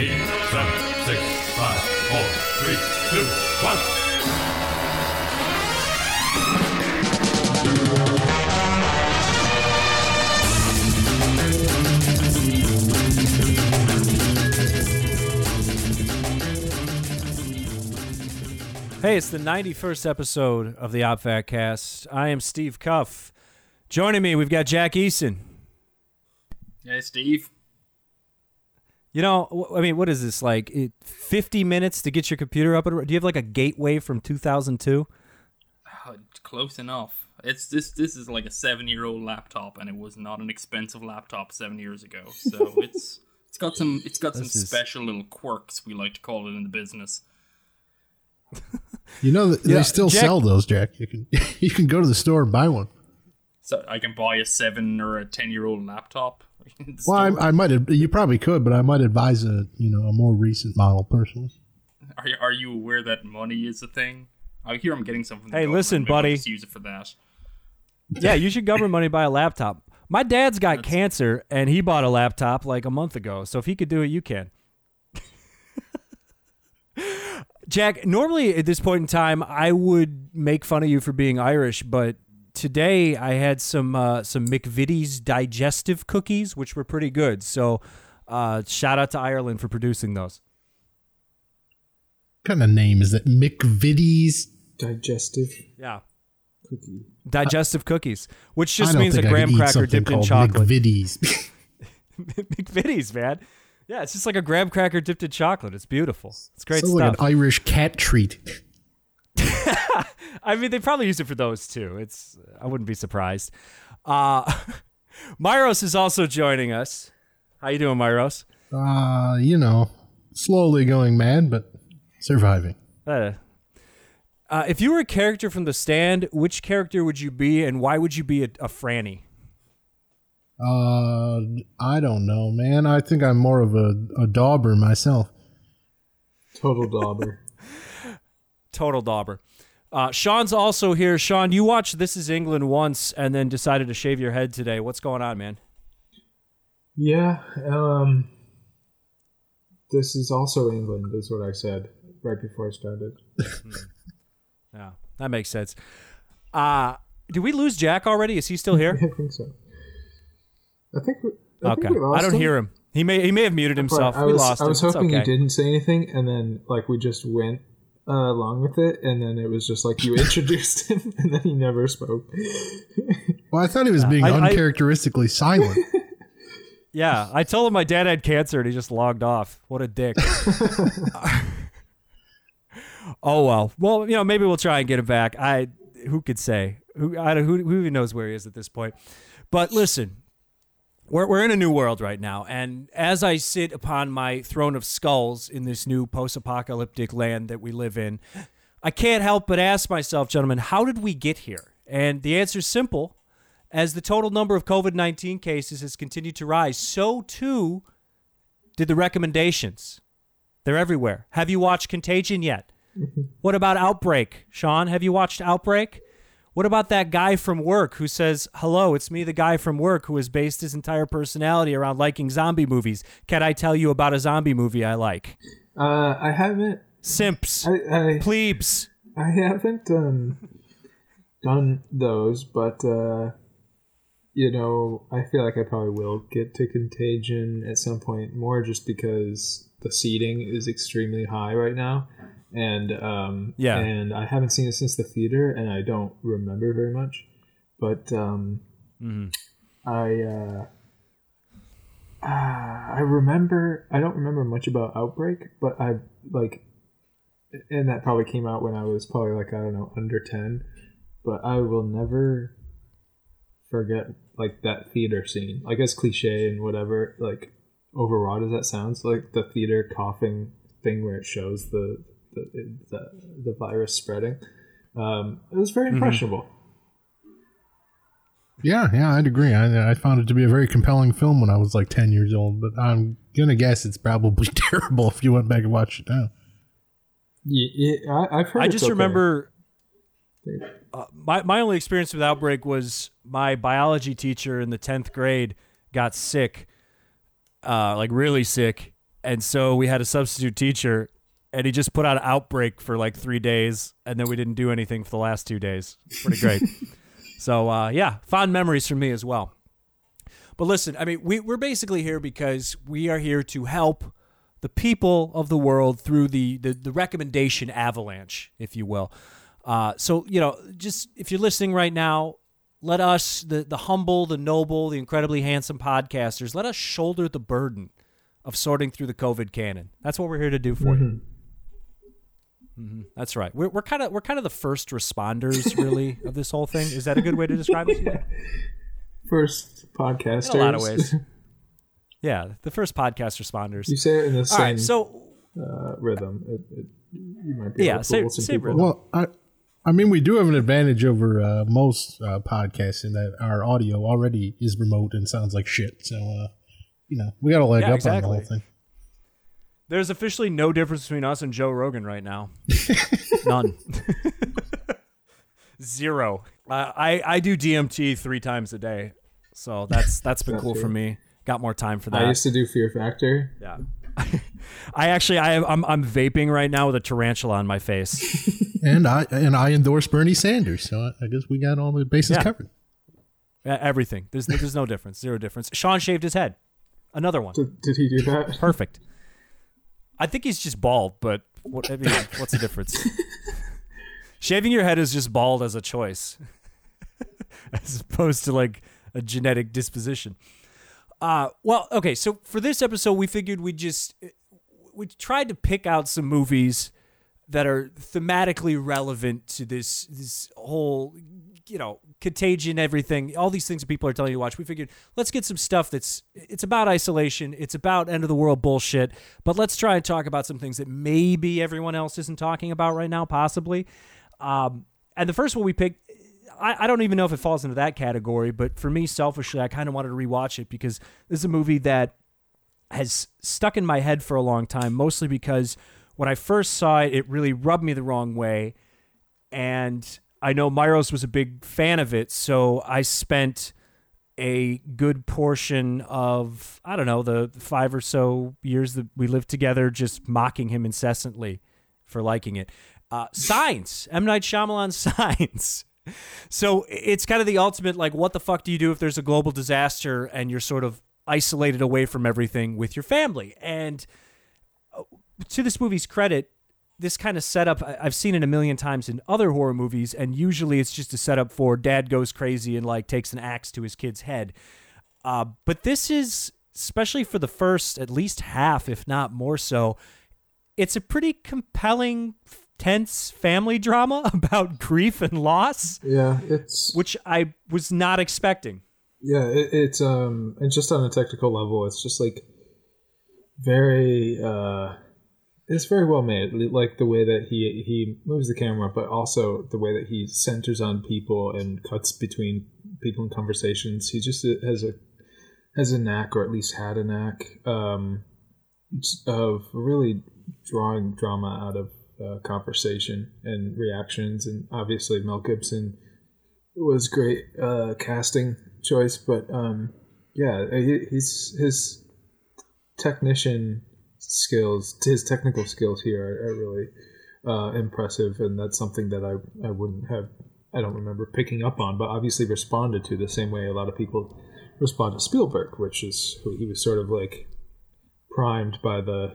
eight, seven, six, five, four, three, two, one. Hey, it's the 91st episode of the OpFat Cast. I am Steve Cuff. Joining me, we've got Jack Eason. Hey, Steve. You know, I mean, what is this like? It, 50 minutes to get your computer up and running? Do you have like a gateway from 2002? Oh, close enough. It's this. This is like a seven-year-old laptop, and it was not an expensive laptop seven years ago. So it's it's got some it's got some is- special little quirks we like to call it in the business. You know that Yeah, they still Jack- sell those, Jack. You can you can go to the store and buy one. So I can buy a seven or a ten-year-old laptop. In the Well. I, I might. You probably could, but I might advise a you know a more recent model personally. are you, are you aware that money is a thing? I hear I'm getting something. Hey, listen, buddy. Just use it for that. Yeah, you should government money buy a laptop. My dad's got cancer and he bought a laptop like a month ago. So if he could do it, you can. Jack, normally at this point in time, I would make fun of you for being Irish, but today I had some uh, some McVitie's digestive cookies, which were pretty good. So uh, shout out to Ireland for producing those. What kind of name is that? McVitie's. digestive Yeah. cookie. Digestive cookies, which just means a think I could graham cracker dipped in chocolate. McVitie's. McVitie's, man. Yeah, it's just like a graham cracker dipped in chocolate. It's beautiful. It's great Sounds stuff. like an Irish cat treat. I mean, they probably use it for those too. It's I wouldn't be surprised. Uh, Myros is also joining us. How you doing, Myros? Uh, you know, slowly going mad, but surviving. Uh, uh, if you were a character from The Stand, which character would you be, and why would you be a, a Franny? Uh, I don't know, man. I think I'm more of a, a dauber myself. Total dauber. Total dauber. Uh, Sean's also here. Sean, you watched This Is England once and then decided to shave your head today. What's going on, man? yeah. Um. This is also England, is what I said right before I started. Yeah, that makes sense. Uh, did we lose Jack already? Is he still here? I think so. I think. We, I okay. Think I don't him, hear him. He may he may have muted but himself. I we was, lost I was him. Hoping okay. you didn't say anything, and then like we just went uh, along with it, and then it was just like you introduced him, and then he never spoke. Well, I thought he was being I- I- uncharacteristically silent. Yeah, I told him my dad had cancer and he just logged off. What a dick. oh well. Well, you know, maybe we'll try and get him back. I who could say? Who I don't, who, who even knows where he is at this point. But listen, we're we're in a new world right now, and as I sit upon my throne of skulls in this new post-apocalyptic land that we live in, I can't help but ask myself, gentlemen, how did we get here? And the answer is simple. As the total number of COVID 19 cases has continued to rise, so too did the recommendations. They're everywhere. Have you watched Contagion yet? Mm-hmm. what about Outbreak? Sean, have you watched Outbreak? What about that guy from work who says, Hello, it's me, the guy from work, who has based his entire personality around liking zombie movies? Can I tell you about a zombie movie I like? Uh, I haven't. Simps, I, I plebes. I haven't um, done those, but uh, you know, I feel like I probably will get to Contagion at some point. More just because the seating is extremely high right now, and um, Yeah. and I haven't seen it since the theater, and I don't remember very much. But um, I uh, ah, I remember. I don't remember much about Outbreak, but I like and that probably came out when I was probably like I don't know under ten, but I will never forget like that theater scene. Like as cliche and whatever, like overwrought as that sounds, like the theater coughing thing where it shows the the the, the virus spreading. Um, it was very impressionable. yeah, yeah, I'd agree. I, I found it to be a very compelling film when I was like ten years old, but I'm gonna guess it's probably terrible if you went back and watched it now. Yeah, yeah I, I've heard. I just okay. remember uh, my my only experience with outbreak was my biology teacher in the tenth grade got sick, uh, like really sick, and so we had a substitute teacher, and he just put out an outbreak for like three days, and then we didn't do anything for the last two days. Pretty great. so uh, yeah, fond memories for me as well. But listen, I mean, we, we're basically here because we are here to help the people of the world through the, the, the recommendation avalanche, if you will. Uh, so, you know, just if you're listening right now, let us, the, the humble, the noble, the incredibly handsome podcasters, let us shoulder the burden of sorting through the COVID canon. That's what we're here to do for you. Mhm. That's right. We're we're kind of we're kind of the first responders, really, of this whole thing. Is that a good way to describe it? First podcasters. In a lot of ways. Yeah, the first podcast responders. You say it in the All same right, so uh, rhythm. It, it, you might be Yeah, able to same- fool some same rhythm. Well, I, I mean, we do have an advantage over uh, most uh, podcasts in that our audio already is remote and sounds like shit. So, uh, you know, we got a leg Yeah, up on the whole thing. There's officially no difference between us and Joe Rogan right now. None. Zero. Uh, I I do DMT three times a day, so that's that's been That's cool for me. Got more time for that. I used to do Fear Factor. Yeah. I actually I I'm I'm vaping right now with a tarantula on my face. And I and I endorse Bernie Sanders. So I, I guess we got all the bases Yeah. covered. Uh, Everything. There's there's no difference. Zero difference. Sean shaved his head. Another one. Did, did he do that? Perfect. I think he's just bald, but what, I mean, what's the difference? Shaving your head is just bald as a choice, as opposed to like a genetic disposition. Uh, well, okay. So for this episode, we figured we just we tried to pick out some movies that are thematically relevant to this this whole you know contagion everything all these things that people are telling you to watch we figured let's get some stuff that's it's about isolation it's about end of the world bullshit but let's try and talk about some things that maybe everyone else isn't talking about right now possibly um, and the first one we picked I, I don't even know if it falls into that category but for me selfishly i kind of wanted to rewatch it because this is a movie that has stuck in my head for a long time, mostly because when I first saw it, it really rubbed me the wrong way. And I know Myros was a big fan of it, so I spent a good portion of, I don't know, the five or so years that we lived together just mocking him incessantly for liking it. Uh, Signs, M. Night Shyamalan Signs. So it's kind of the ultimate like, what the fuck do you do if there's a global disaster and you're sort of isolated away from everything with your family? And uh, to this movie's credit, this kind of setup I've seen it a million times in other horror movies, and usually it's just a setup for dad goes crazy and like takes an axe to his kid's head. Uh, but this is, especially for the first at least half, if not more so, it's a pretty compelling, tense family drama about grief and loss, Yeah, it's which I was not expecting. yeah, it, it's um, and just on a technical level, it's just like very uh, it's very well made. Like the way that he he moves the camera, but also the way that he centers on people and cuts between people in conversations. He just has a has a knack, or at least had a knack, um, of really drawing drama out of uh, conversation and reactions. And obviously, Mel Gibson was great uh, casting choice, but um, yeah, he, he's his technician skills, his technical skills here are, are really uh, impressive, and that's something that I I wouldn't have. I don't remember picking up on, but obviously responded to the same way a lot of people respond to Spielberg, which is who he was sort of like primed by the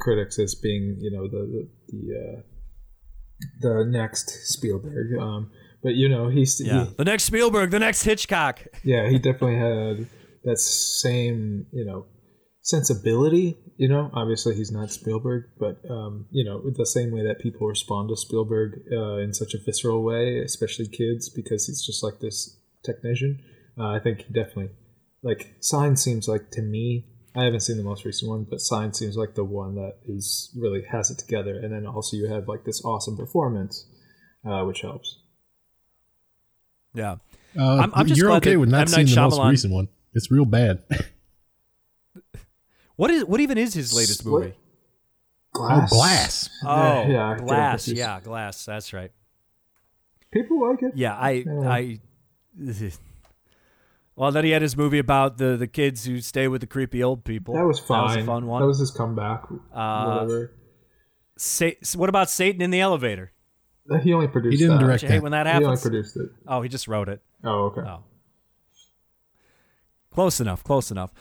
critics as being, you know, the the the, uh, the next Spielberg. Um, but you know, he's Yeah, he, the next Spielberg, the next Hitchcock. yeah, he definitely had that same, you know, sensibility. You know, obviously he's not Spielberg, but um, you know, the same way that people respond to Spielberg uh, in such a visceral way, especially kids, because he's just like this technician. Uh, I think he definitely like Sign seems like to me. I haven't seen the most recent one, but Sign seems like the one that is really has it together. And then also you have like this awesome performance, uh, which helps. Yeah. Uh, I'm- I'm just you're glad okay that with not M. seeing Night the most recent one. It's real bad. What is what even is his latest What? movie? oh, Glass. Oh, yeah, Glass. Yeah, Glass. That's right. People like it. Yeah, I Yeah. I Well, then he had his movie about the the kids who stay with the creepy old people. That was fine. That was a fun one. That was his comeback. Uh, whatever. Sa- what about Satan in the elevator? He only produced. He didn't that. direct Don't you hate that. when that He only produced it. Oh, he just wrote it. Oh, okay. Oh. Close enough. Close enough.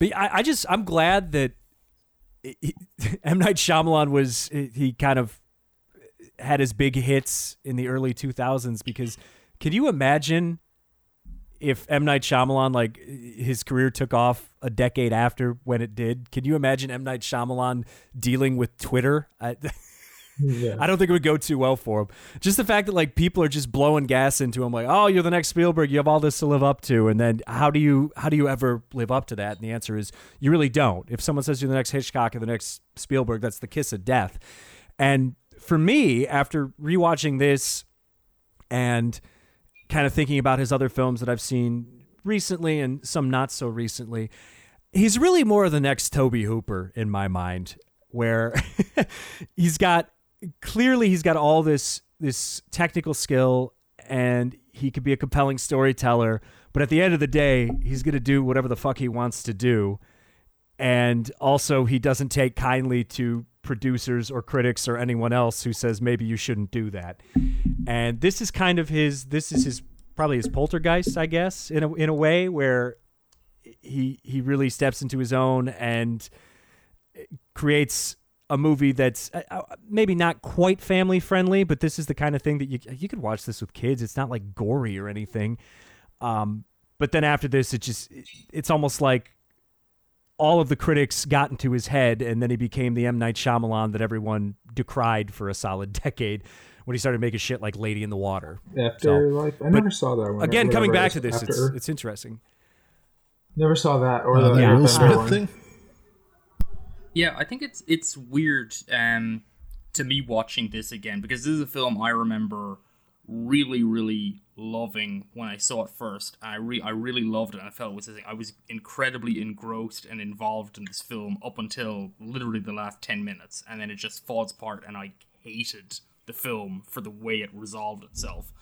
But I, I just I'm glad that he, M Night Shyamalan was he kind of had his big hits in the early 2000s because can you imagine if M Night Shyamalan like his career took off a decade after when it did? Can you imagine M Night Shyamalan dealing with Twitter? I, Yeah. I don't think it would go too well for him. Just the fact that like people are just blowing gas into him, like, "Oh, you're the next Spielberg. You have all this to live up to." And then how do you how do you ever live up to that? And the answer is you really don't. If someone says you're the next Hitchcock or the next Spielberg, that's the kiss of death. And for me, after rewatching this and kind of thinking about his other films that I've seen recently and some not so recently, he's really more the next Tobe Hooper in my mind, where he's got clearly he's got all this this technical skill and he could be a compelling storyteller, but at the end of the day, he's going to do whatever the fuck he wants to do. And also he doesn't take kindly to producers or critics or anyone else who says maybe you shouldn't do that. And this is kind of his this is his probably his poltergeist, I guess, in a in a way where he he really steps into his own and creates a movie that's uh, uh, maybe not quite family friendly, but this is the kind of thing that you you could watch this with kids. It's not like gory or anything. Um, but then after this, it just it's almost like all of the critics got into his head, and then he became the M Night Shyamalan that everyone decried for a solid decade when he started making shit like Lady in the Water. After Earth. I never saw that one. Again, coming back to this, it's it's interesting. never saw that or Uh, the the Yeah. Will Smith one. thing. Yeah, I think it's it's weird um, to me watching this again because this is a film I remember really, really loving when I saw it first. I re- I really loved it. I felt it was I was incredibly engrossed and involved in this film up until literally the last ten minutes, and then it just falls apart, and I hated the film for the way it resolved itself.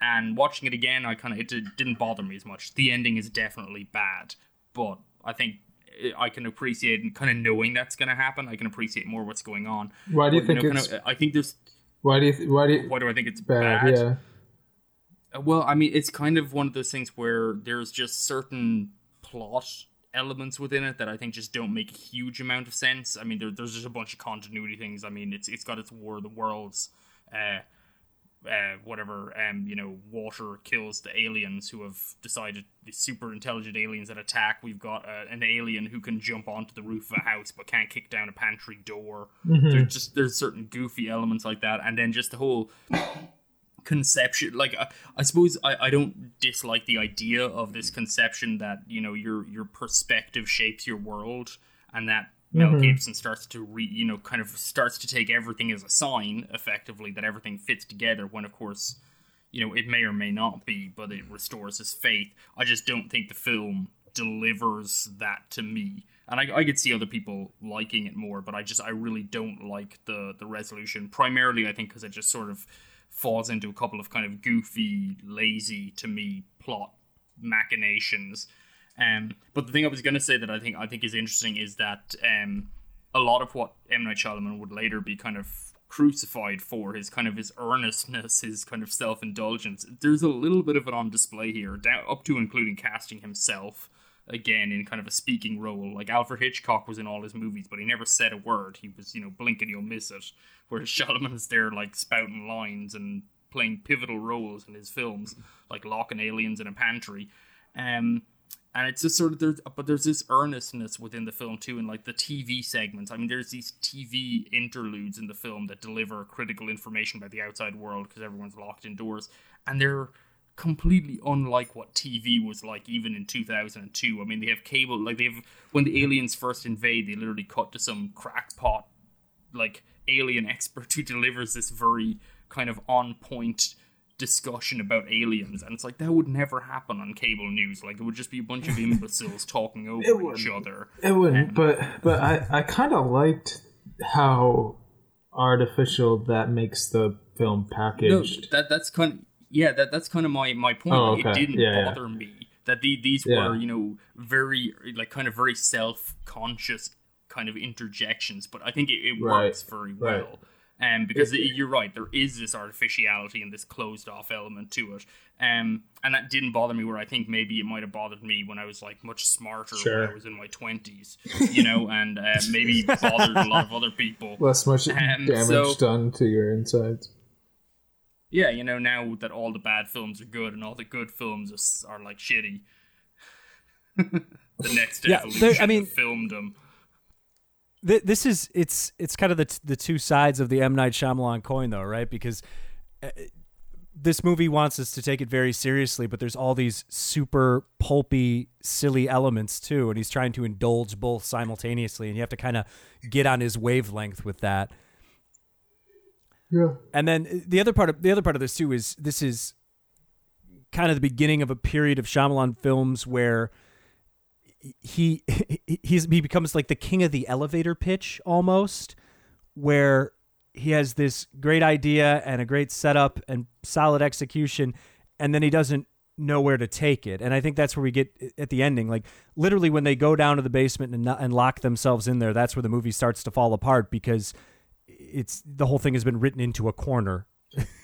And watching it again, I kind of it did- didn't bother me as much. The ending is definitely bad, but I think I can appreciate and kind of knowing that's going to happen. I can appreciate more what's going on. Why do you But, think kind it's of- I think there's. Why do you? Th- why do you? Why do I think it's bad? bad? Yeah. Uh, Well, I mean, it's kind of one of those things where there's just certain plot elements within it that I think just don't make a huge amount of sense. I mean, there, there's just a bunch of continuity things. I mean, it's it's got its War of the Worlds, uh, uh, whatever, um, you know, water kills the aliens who have decided the super intelligent aliens that attack. We've got uh, an alien who can jump onto the roof of a house but can't kick down a pantry door. There's just there's certain goofy elements like that, and then just the whole conception like I, I suppose I, I don't dislike the idea of this conception that you know your your perspective shapes your world and that Mel mm-hmm. Gibson starts to re you know kind of starts to take everything as a sign effectively that everything fits together when of course you know it may or may not be but it restores his faith. I just don't think the film delivers that to me. And I, I could see other people liking it more but I just I really don't like the the resolution. Primarily I think because it just sort of falls into a couple of kind of goofy, lazy to me plot machinations. Um, but the thing I was going to say that I think I think is interesting is that um, a lot of what M Night Shyamalan would later be kind of crucified for his kind of his earnestness, his kind of self indulgence. There's a little bit of it on display here, down, up to including casting himself again in kind of a speaking role. Like Alfred Hitchcock was in all his movies, but he never said a word. He was, you know, blink and you'll miss it. Whereas Shyamalan's there, like spouting lines and playing pivotal roles in his films, like locking aliens in a pantry. Um, and it's just sort of there's, but there's this earnestness within the film too, and like the TV segments. I mean, there's these TV interludes in the film that deliver critical information about the outside world because everyone's locked indoors, and they're completely unlike what TV was like even in 2002. I mean, they have cable, like they have when the aliens first invade, they literally cut to some crackpot, like alien expert who delivers this very kind of on point discussion about aliens, and it's like that would never happen on cable news. Like it would just be a bunch of imbeciles talking over each other. It wouldn't, but but I I kind of liked how artificial that makes the film No, that that's kind of yeah, that that's kind of my my point. Oh, okay. It didn't Yeah, yeah. bother me that the, these Yeah. were you know very like kind of very self conscious kind of interjections, but I think it, it Right. works very Right. Well. Um, because it- you're right, there is this artificiality and this closed off element to it. Um, and that didn't bother me where I think maybe it might have bothered me when I was like much smarter when Sure. I was in my twenties, you know, and uh, maybe bothered a lot of other people. Less much Um, damage so- done to your insides. Yeah, you know, now that all the bad films are good and all the good films are, are like shitty. the next Yeah, evolution there- I mean- of filmdom. Th- this is it's it's kind of the t- the two sides of the M Night Shyamalan coin, though, right? Because uh, this movie wants us to take it very seriously, but there's all these super pulpy, silly elements too, and he's trying to indulge both simultaneously, and you have to kind of get on his wavelength with that. Yeah. And then uh, the other part of the other part of this too is this is kind of the beginning of a period of Shyamalan films where he he's he becomes like the king of the elevator pitch almost where he has this great idea and a great setup and solid execution and then he doesn't know where to take it and i think that's where we get at the ending like literally when they go down to the basement and, and lock themselves in there that's where the movie starts to fall apart because it's the whole thing has been written into a corner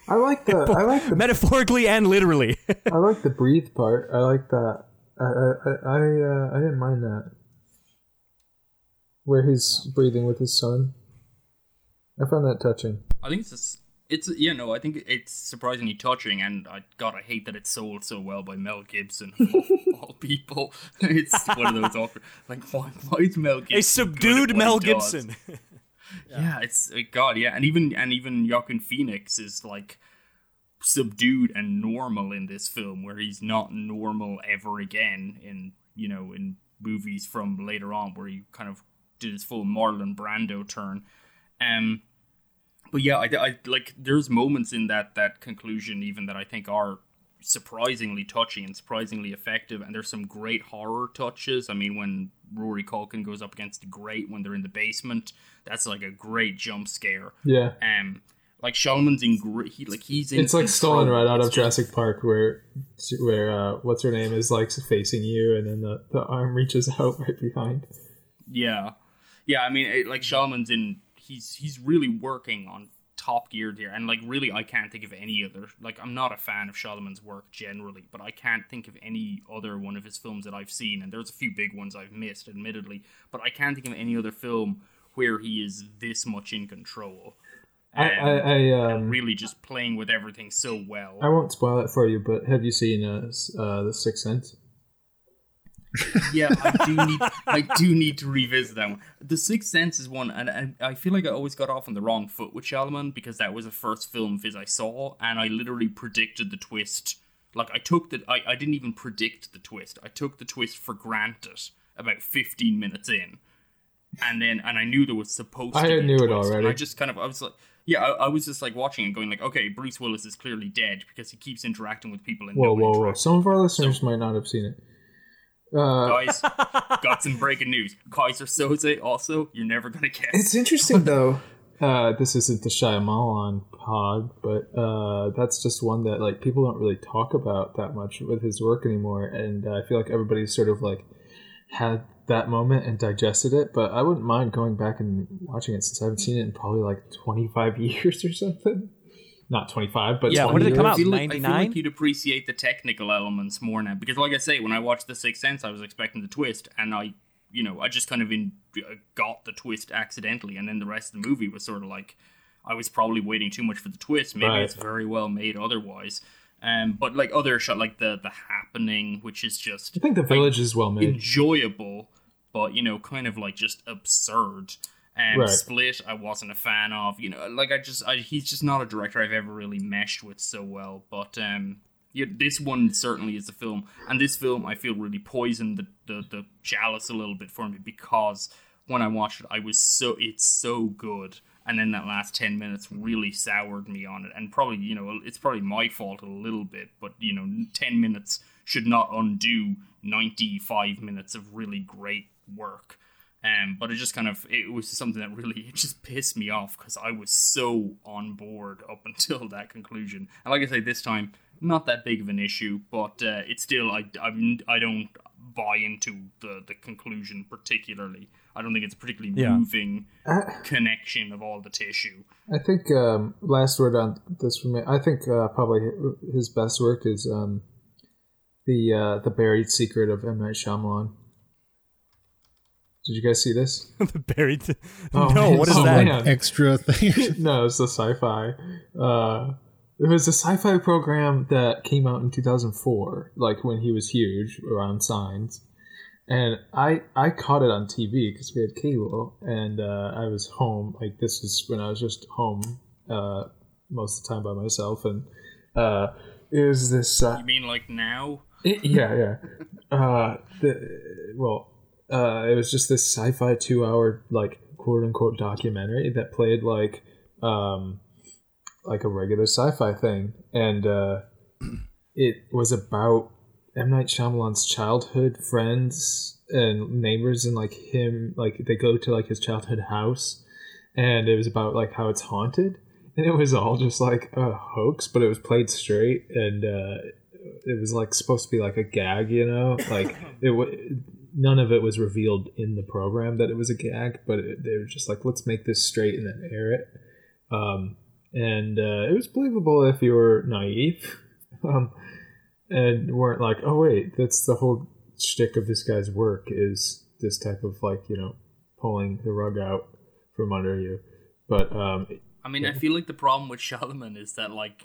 I like the I like the metaphorically and literally I like the breathe part. I like that. I I I I, uh, I didn't mind that. Where he's breathing with his son. I found that touching. I think it's just, it's yeah no I think it's surprisingly touching and I God I hate that it's sold so well by Mel Gibson of all people it's one of those awkward like why, why is Mel Gibson a subdued Mel? Gibson yeah. it's uh, God yeah and even and even Joaquin Phoenix is like subdued and normal in this film where he's not normal ever again in you know in movies from later on where he kind of did his full Marlon Brando turn um but yeah, I, I like there's moments in that that conclusion even that I think are surprisingly touching and surprisingly effective, and there's some great horror touches. I mean, when Rory Culkin goes up against the grate when they're in the basement, that's like a great jump scare. Yeah. Um, like Shyamalan's in great, he like he's in. It's like stolen right out of Jurassic Park where where uh what's her name is like facing you and then the, the arm reaches out right behind. Yeah, yeah. I mean, it, like Shyamalan's in. He's he's really working on top gear here, and like really, I can't think of any other. Like, I'm not a fan of Shyamalan's work generally, but I can't think of any other one of his films that I've seen. And there's a few big ones I've missed, admittedly, but I can't think of any other film where he is this much in control. I I, I and um really just playing with everything so well. I won't spoil it for you, but have you seen uh, uh the Sixth Sense? yeah, I do need I do need to revisit that one. The Sixth Sense is one, and, and I feel like I always got off on the wrong foot with Shyamalan because that was the first film of his I saw, and I literally predicted the twist. Like I took the I, I didn't even predict the twist. I took the twist for granted about fifteen minutes in, and then and I knew there was supposed to. I be a knew it twist, and already. I just kind of I was like. Yeah, I, I was just like watching and going like, okay, Bruce Willis is clearly dead because he keeps interacting with people and Whoa, no whoa, whoa! Some of our listeners might not have seen it. Uh, Guys, got some breaking news. Keyser Söze also, you're never gonna guess. It's interesting though. Uh, this isn't the Shyamalan pod, but uh, that's just one that like people don't really talk about that much with his work anymore, and uh, I feel like everybody's sort of like had that moment and digested it. But I wouldn't mind going back and watching it since I haven't seen it in probably like twenty five years or something. Not twenty five, but Yeah, 20 when did it come years. out? I feel, like, I feel like you'd appreciate the technical elements more now because, like I say, when I watched The Sixth Sense, I was expecting the twist, and I, you know, I just kind of in, uh, got the twist accidentally, and then the rest of the movie was sort of like I was probably waiting too much for the twist. Maybe Right. it's very well made otherwise. Um, but like other shot, like the the happening, which is just I think the village is well made. enjoyable, but you know, kind of like just absurd. And Right. Split, I wasn't a fan of. You know, like I just, I, he's just not a director I've ever really meshed with so well. But um, yeah, this one certainly is a film, and this film I feel really poisoned the the, the chalice a little bit for me because when I watched it, I was so it's so good. And then that last ten minutes really soured me on it, and probably you know it's probably my fault a little bit, but you know ten minutes should not undo ninety five minutes of really great work. Um, but it just kind of it was something that really it just pissed me off because I was so on board up until that conclusion. And like I say, this time not that big of an issue, but uh, it's still I I'm, I don't buy into the the conclusion particularly. I don't think it's a particularly Yeah. moving I, connection of all the tissue. I think um, last word on this for me. I think uh, probably his best work is um, the uh, the buried secret of M Night Shyamalan. Did you guys see this? the buried. Oh, no, man. what is Oh, that? man. Extra thing. no, it's the sci-fi. Uh, it was a sci-fi program that came out in 2004, like when he was huge around Signs, and I I caught it on TV because we had cable, and uh, I was home. Like this was when I was just home uh, most of the time by myself, and uh, it was this. Uh, You mean like now? yeah, yeah. Uh, the, well, uh, it was just this sci-fi two-hour, like quote unquote documentary that played like, um, like a regular sci-fi thing, and uh, it was about M. Night Shyamalan's childhood friends and neighbors, and like him, like they go to like his childhood house, and it was about like how it's haunted, and it was all just like a hoax, but it was played straight, and uh, it was like supposed to be like a gag, you know, like it. W- none of it was revealed in the program that it was a gag, but it, they were just like, let's make this straight and then air it. Um, and uh, it was believable if you were naive, um, and weren't like, oh wait, that's the whole shtick of this guy's work is this type of like you know pulling the rug out from under you. But um, I mean, I feel like the problem with Shyamalan is that like.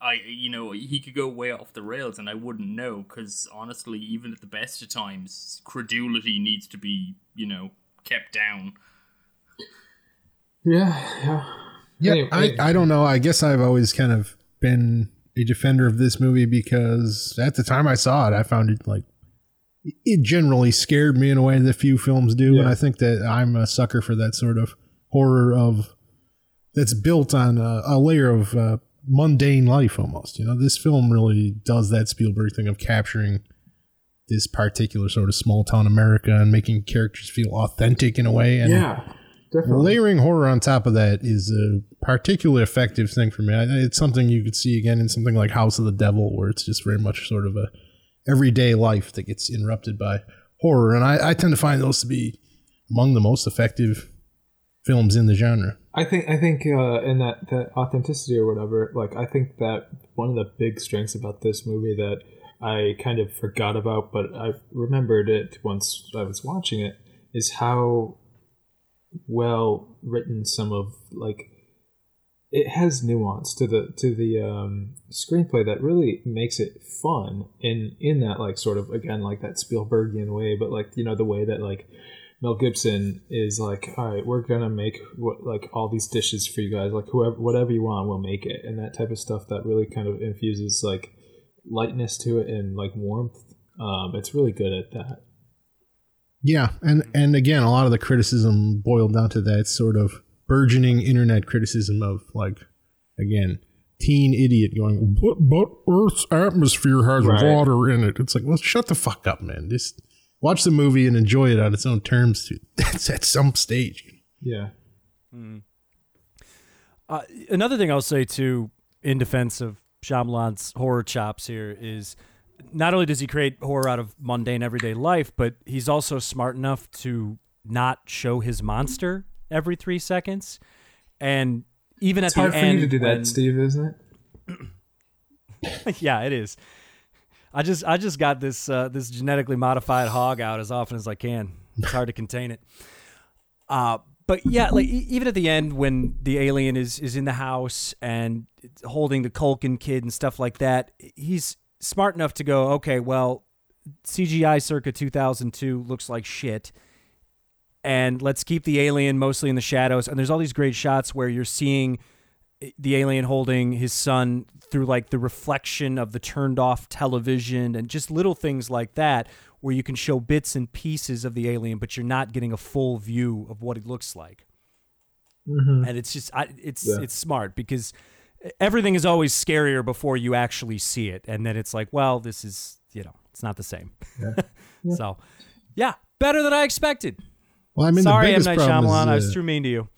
I, you know, he could go way off the rails, and I wouldn't know because honestly, even at the best of times, credulity needs to be, you know, kept down. yeah, yeah. Yeah, Anyway, I, I don't know. I guess I've always kind of been a defender of this movie because at the time I saw it, I found it like it generally scared me in a way that few films do, and I think that I'm a sucker for that sort of horror of that's built on a, a layer of uh, mundane life almost. You know, this film really does that Spielberg thing of capturing this particular sort of small town America and making characters feel authentic in a way. And yeah, definitely. Layering horror on top of that is a particularly effective thing for me. It's something you could see again in something like House of the Devil, where it's just very much sort of a everyday life that gets interrupted by horror, and I, I tend to find those to be among the most effective films in the genre. I think I think uh, in that that authenticity or whatever, like I think that one of the big strengths about this movie that I kind of forgot about, but I remembered it once I was watching it, is how well written some of like it has nuance to the to the um, screenplay that really makes it fun in in that like sort of again like that Spielbergian way, but like you know the way that like Mel Gibson is like, all right, we're gonna make what like all these dishes for you guys, like whoever, whatever you want, we'll make it, and that type of stuff that really kind of infuses like lightness to it and like warmth. Um, it's really good at that. Yeah, and and again, a lot of the criticism boiled down to that sort of burgeoning internet criticism of like, again, teen idiot going, "But, but Earth's atmosphere has Right. water in it." It's like, well, shut the fuck up, man. Just watch the movie and enjoy it on its own terms. That's at some stage. Yeah, Uh, another thing I'll say too, in defense of Shyamalan's horror chops here, is not only does he create horror out of mundane everyday life, but he's also smart enough to not show his monster every three seconds, and even it's at hard the for end, you to do that, Steve, isn't it? yeah, it is. I just I just got this uh, this genetically modified hog out as often as I can. It's hard to contain it. Uh, but yeah, like even at the end when the alien is is in the house and holding the Culkin kid and stuff like that, he's smart enough to go, okay, well, CGI circa 2002 looks like shit. And let's keep the alien mostly in the shadows. And there's all these great shots where you're seeing the alien holding his son through like the reflection of the turned off television and just little things like that where you can show bits and pieces of the alien but you're not getting a full view of what it looks like. And it's just I, it's Yeah. it's smart because everything is always scarier before you actually see it. And then it's like well this is you know it's not the same. So yeah better than i expected. Well, I mean, sorry the m night Shyamalan, i was uh, too mean to you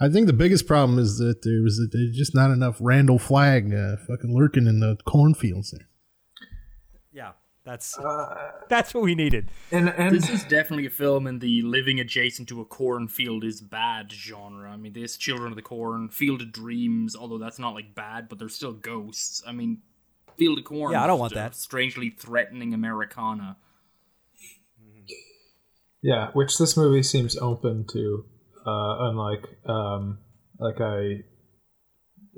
I think the biggest problem is that there was there's just not enough Randall Flagg uh, fucking lurking in the cornfields there. Yeah, that's Uh, that's what we needed. and and This is definitely a film in the living adjacent to a cornfield is bad genre. I mean, this Children of the Corn, Field of Dreams, although that's not like bad, but they're still ghosts. I mean, Field of Corn. Yeah, I don't want that. Strangely threatening Americana. Yeah, which this movie seems open to, uh, unlike um, like I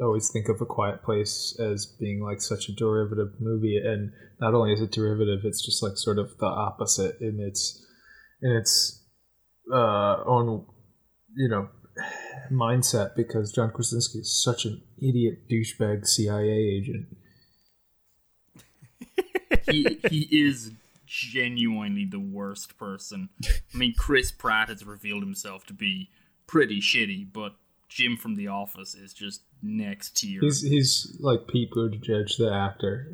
always think of a Quiet Place as being like such a derivative movie, and not only is it derivative, it's just like sort of the opposite in its in its uh, own you know mindset because John Krasinski is such an idiot douchebag CIA agent. He he is genuinely the worst person. I mean, Chris Pratt has revealed himself to be pretty shitty, but Jim from The Office is just next tier. He's he's like Pete Buttigieg, the actor.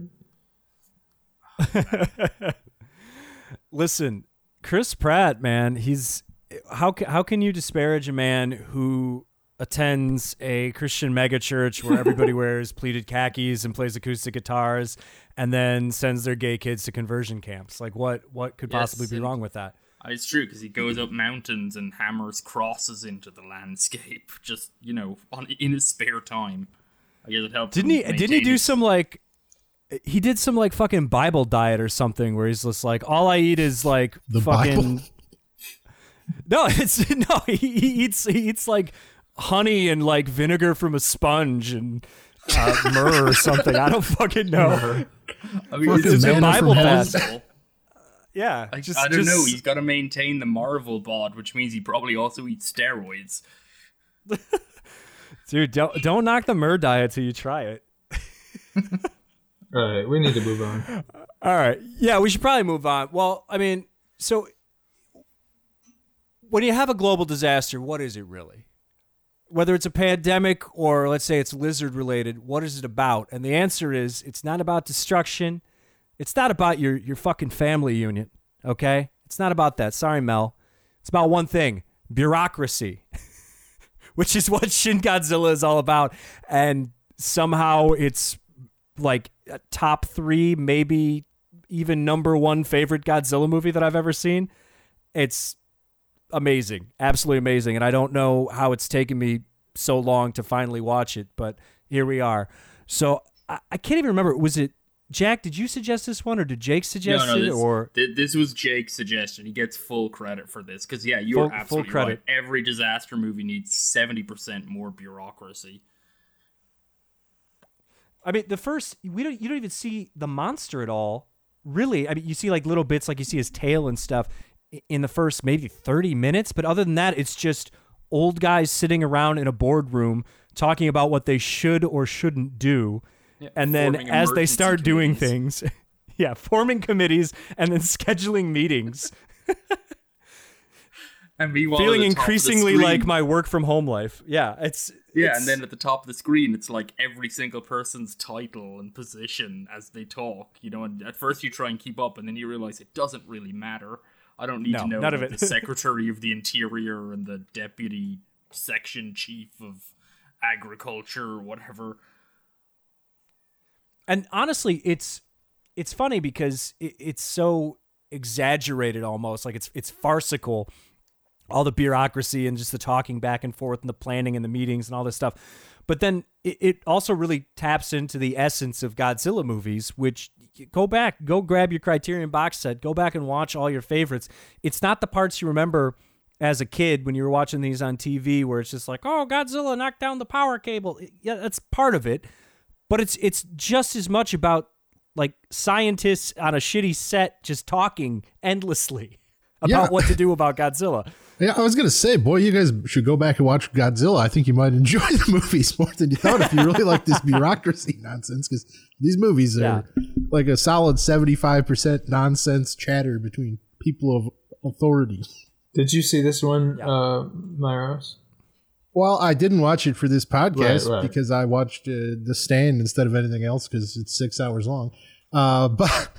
Listen, Chris Pratt, man, he's how how can you disparage a man who attends a Christian megachurch where everybody wears pleated khakis and plays acoustic guitars and then sends their gay kids to conversion camps? Like what what could Yes, possibly be and- wrong with that? Uh, It's true because he goes up mountains and hammers crosses into the landscape, just you know, on in his spare time. I guess it helps. Didn't he didn't he do his- some like he did some like fucking Bible diet or something where he's just like all I eat is like The fucking Bible? No, it's no. He, he eats he eats like honey and like vinegar from a sponge and uh, myrrh or something. I don't fucking know. I mean, Fucking it's a Bible from heaven. fast. Yeah, I, just, I don't know. He's got to maintain the Marvel bod, which means he probably also eats steroids. dude. Don't don't knock the myrrh diet till you try it. All right, we need to move on. All right. Yeah, we should probably move on. Well, I mean, so when you have a global disaster, what is it really? Whether it's a pandemic or let's say it's lizard related, what is it about? And the answer is it's not about destruction. It's not about your your fucking family unit, okay? It's not about that. Sorry, Mel. It's about one thing, bureaucracy. Which is what Shin Godzilla is all about and somehow it's like top three, maybe even number one favorite Godzilla movie that I've ever seen. It's amazing, absolutely amazing, and I don't know how it's taken me so long to finally watch it, but here we are. So I, I can't even remember. Was it Jack? Did you suggest this one, or did Jake suggest no, no, it? this, or thi- this was Jake's suggestion. He gets full credit for this because yeah, you're Full- full absolutely credit. right. Every disaster movie needs seventy percent more bureaucracy. I mean, the first we don't you don't even see the monster at all. Really, I mean, you see like little bits, like you see his tail and stuff in the first maybe thirty minutes, but other than that, it's just old guys sitting around in a boardroom talking about what they should or shouldn't do, and then as they start doing things, yeah, forming committees and then scheduling meetings, And meanwhile, feeling at the top increasingly screen- like my work from home life. Yeah, it's Yeah, it's- and then at the top of the screen, it's like every single person's title and position as they talk. You know, and at first you try and keep up, and then you realize it doesn't really matter. I don't need No, to know none of it. the Secretary of the Interior and the Deputy Section Chief of Agriculture or whatever. and honestly it's it's funny because it, it's so exaggerated almost like it's it's farcical all the bureaucracy and just the talking back and forth and the planning and the meetings and all this stuff but then it, it also really taps into the essence of godzilla movies which go back go grab your criterion box set go back and watch all your favorites. It's not the parts you remember as a kid when you were watching these on tv where it's just like oh godzilla knocked down the power cable. Yeah that's part of it but it's it's just as much about like scientists on a shitty set just talking endlessly about Yeah. what to do about Godzilla. Yeah, I was gonna say, boy, you guys should go back and watch Godzilla. I think you might enjoy the movies more than you thought if you really like this bureaucracy nonsense. Because these movies are Yeah. like a solid seventy-five percent nonsense chatter between people of authority. Did you see this one, uh, Myros? Well, I didn't watch it for this podcast Right, right. because I watched uh, The Stand instead of anything else because it's six hours long. Uh, but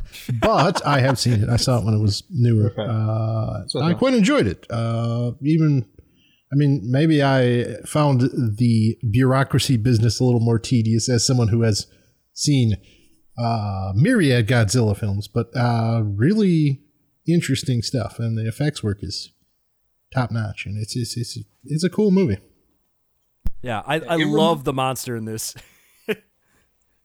but I have seen it. I saw it when it was newer. Okay. Uh, So I quite enjoyed it. Uh, even I mean, maybe I found the bureaucracy business a little more tedious as someone who has seen uh, myriad Godzilla films, but uh, really interesting stuff, and the effects work is top notch, and it's it's it's, it's a cool movie. Yeah, I, I It rem- love the monster in this.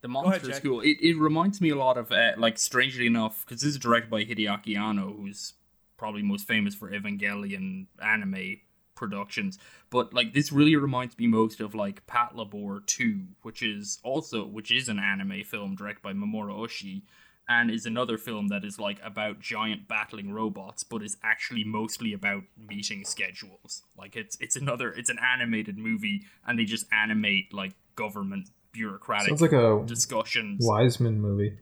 The monster is cool. It, it reminds me a lot of, uh, like, strangely enough, because this is directed by Hideaki Anno, who's probably most famous for Evangelion anime productions. But like, this really reminds me most of like Patlabor Two, which is also which is an anime film directed by Mamoru Oshii, and is another film that is like about giant battling robots, but is actually mostly about meeting schedules. Like, it's it's another it's an animated movie, and they just animate like government bureaucratic Sounds like a discussions. Wiseman movie.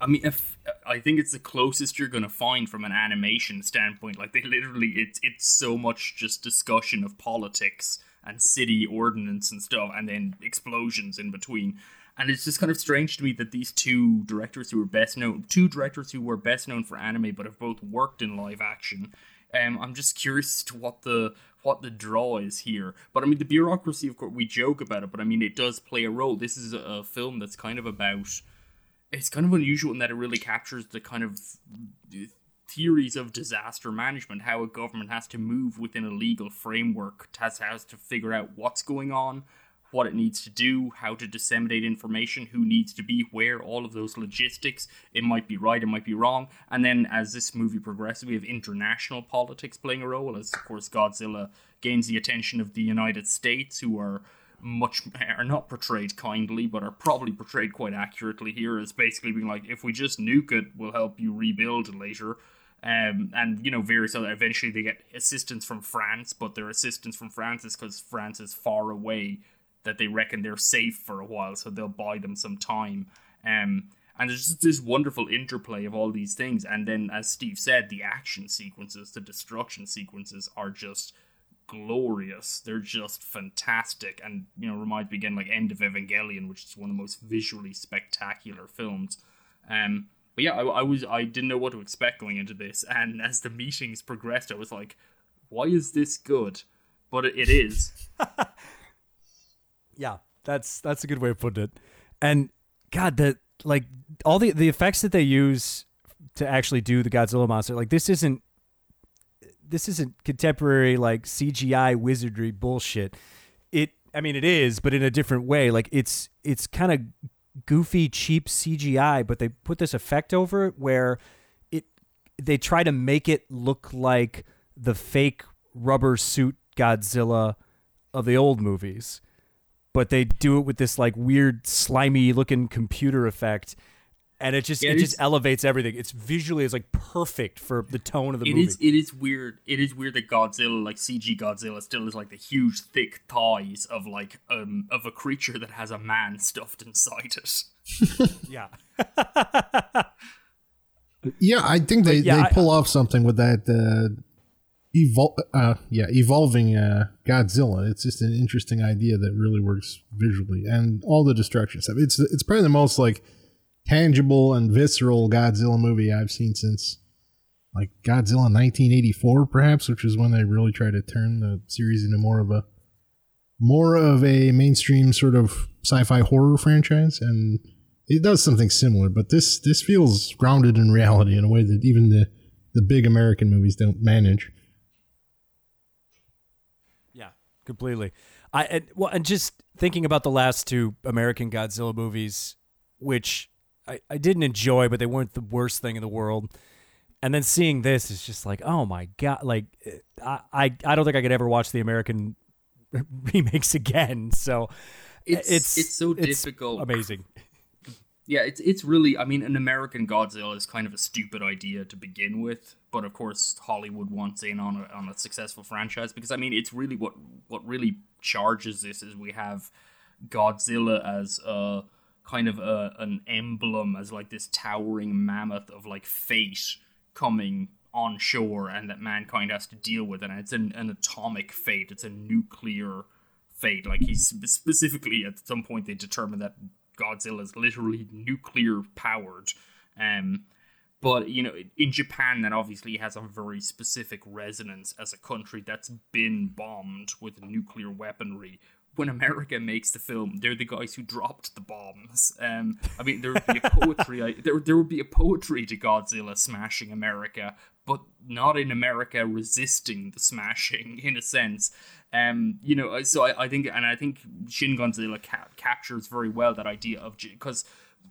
I mean, if I think it's the closest you're gonna find from an animation standpoint. Like they literally, it's it's so much just discussion of politics and city ordinance and stuff, and then explosions in between. And it's just kind of strange to me that these two directors who were best known, two directors who were best known for anime, but have both worked in live action. Um, I'm just curious to what the what the draw is here. But I mean, the bureaucracy, of course, we joke about it, but I mean, it does play a role. This is a, film that's kind of about it's kind of unusual in that it really captures the kind of theories of disaster management, how a government has to move within a legal framework, has, has to figure out what's going on, what it needs to do, how to disseminate information, who needs to be where, all of those logistics. It might be right, it might be wrong. And then as this movie progresses, we have international politics playing a role, as of course Godzilla gains the attention of the United States, who are much are not portrayed kindly, but are probably portrayed quite accurately here as basically being like, if we just nuke it, we'll help you rebuild later. Um, and you know, various other. Eventually, they get assistance from France, but their assistance from France is because France is far away that they reckon they're safe for a while, so they'll buy them some time. Um, and there's just this wonderful interplay of all these things. And then, as Steve said, the action sequences, the destruction sequences are just glorious. They're just fantastic, and you know, reminds me again like End of Evangelion, which is one of the most visually spectacular films. Um, but yeah, I, I was I didn't know what to expect going into this, and as the meetings progressed, I was like, "Why is this good?" But it, it is. Yeah, that's that's a good way of putting it. And God, the like all the the effects that they use to actually do the Godzilla monster, like this isn't this isn't contemporary like CGI wizardry bullshit. It I mean it is, but in a different way. Like it's it's kind of goofy, cheap CGI, but they put this effect over it where it they try to make it look like the fake rubber suit Godzilla of the old movies but they do it with this like weird slimy looking computer effect and it just Yeah, it it just elevates everything it's visually it's like perfect for the tone of the It movie is. It is weird. It is weird that Godzilla, like CG Godzilla, still is like the huge, thick thighs of like um of a creature that has a man stuffed inside it. yeah Yeah, I think they, yeah, they I- pull off something with that uh, evol- uh, yeah, evolving uh, Godzilla. It's just an interesting idea that really works visually, and all the destruction stuff. It's it's probably the most like tangible and visceral Godzilla movie I've seen since like Godzilla 1984, perhaps, which is when they really tried to turn the series into more of a more of a mainstream sort of sci-fi horror franchise and it does something similar but this this feels grounded in reality in a way that even the the big american movies don't manage yeah completely. I and, well and just thinking about the last two american godzilla movies which I, I didn't enjoy but they weren't the worst thing in the world. And then seeing this is just like oh my god like i i, I don't think i could ever watch the american remakes again. So It's it's it's, so difficult. amazing Yeah, it's it's really. I mean, an American Godzilla is kind of a stupid idea to begin with, but of course Hollywood wants in on a on a successful franchise because I mean, it's really what what really charges this is we have Godzilla as a kind of a, an emblem as like this towering mammoth of like fate coming on shore and that mankind has to deal with it and it's an, an atomic fate it's a nuclear fate like he's specifically at some point they determine that Godzilla is literally nuclear powered um but you know, in Japan, that obviously has a very specific resonance as a country that's been bombed with nuclear weaponry. When America makes the film, they're the guys who dropped the bombs. Um, I mean, there would be a poetry. I, there, there would be a poetry to Godzilla smashing America, but not in America resisting the smashing, in a sense. Um, you know, so I, I think, and I think Shin Godzilla cap- captures very well that idea of because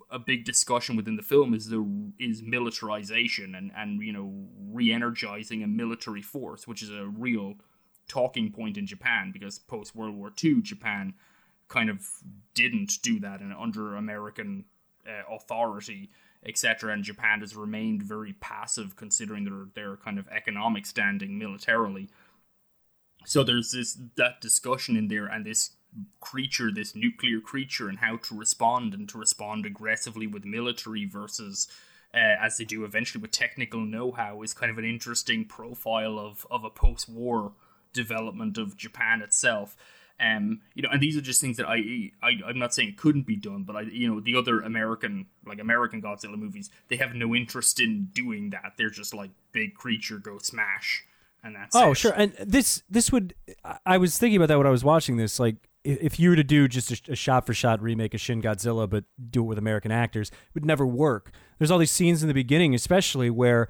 a big discussion within the film is the is militarization and and you know re-energizing a military force, which is a real talking point in Japan because post World War II Japan kind of didn't do that and under American uh, authority etc and Japan has remained very passive considering their their kind of economic standing militarily. So there's this that discussion in there and this creature this nuclear creature and how to respond and to respond aggressively with military versus uh, as they do eventually with technical know-how is kind of an interesting profile of of a post-war development of Japan itself. Um, you know, and these are just things that I, I I'm not saying couldn't be done, but I, you know, the other American like American Godzilla movies, they have no interest in doing that. They're just like big creature go smash, and that's Oh, it. sure. And this this would I- was thinking about that when I was watching this. Like, if you were to do just a, a shot for shot remake of Shin Godzilla, but do it with American actors, it would never work. There's all these scenes in the beginning, especially where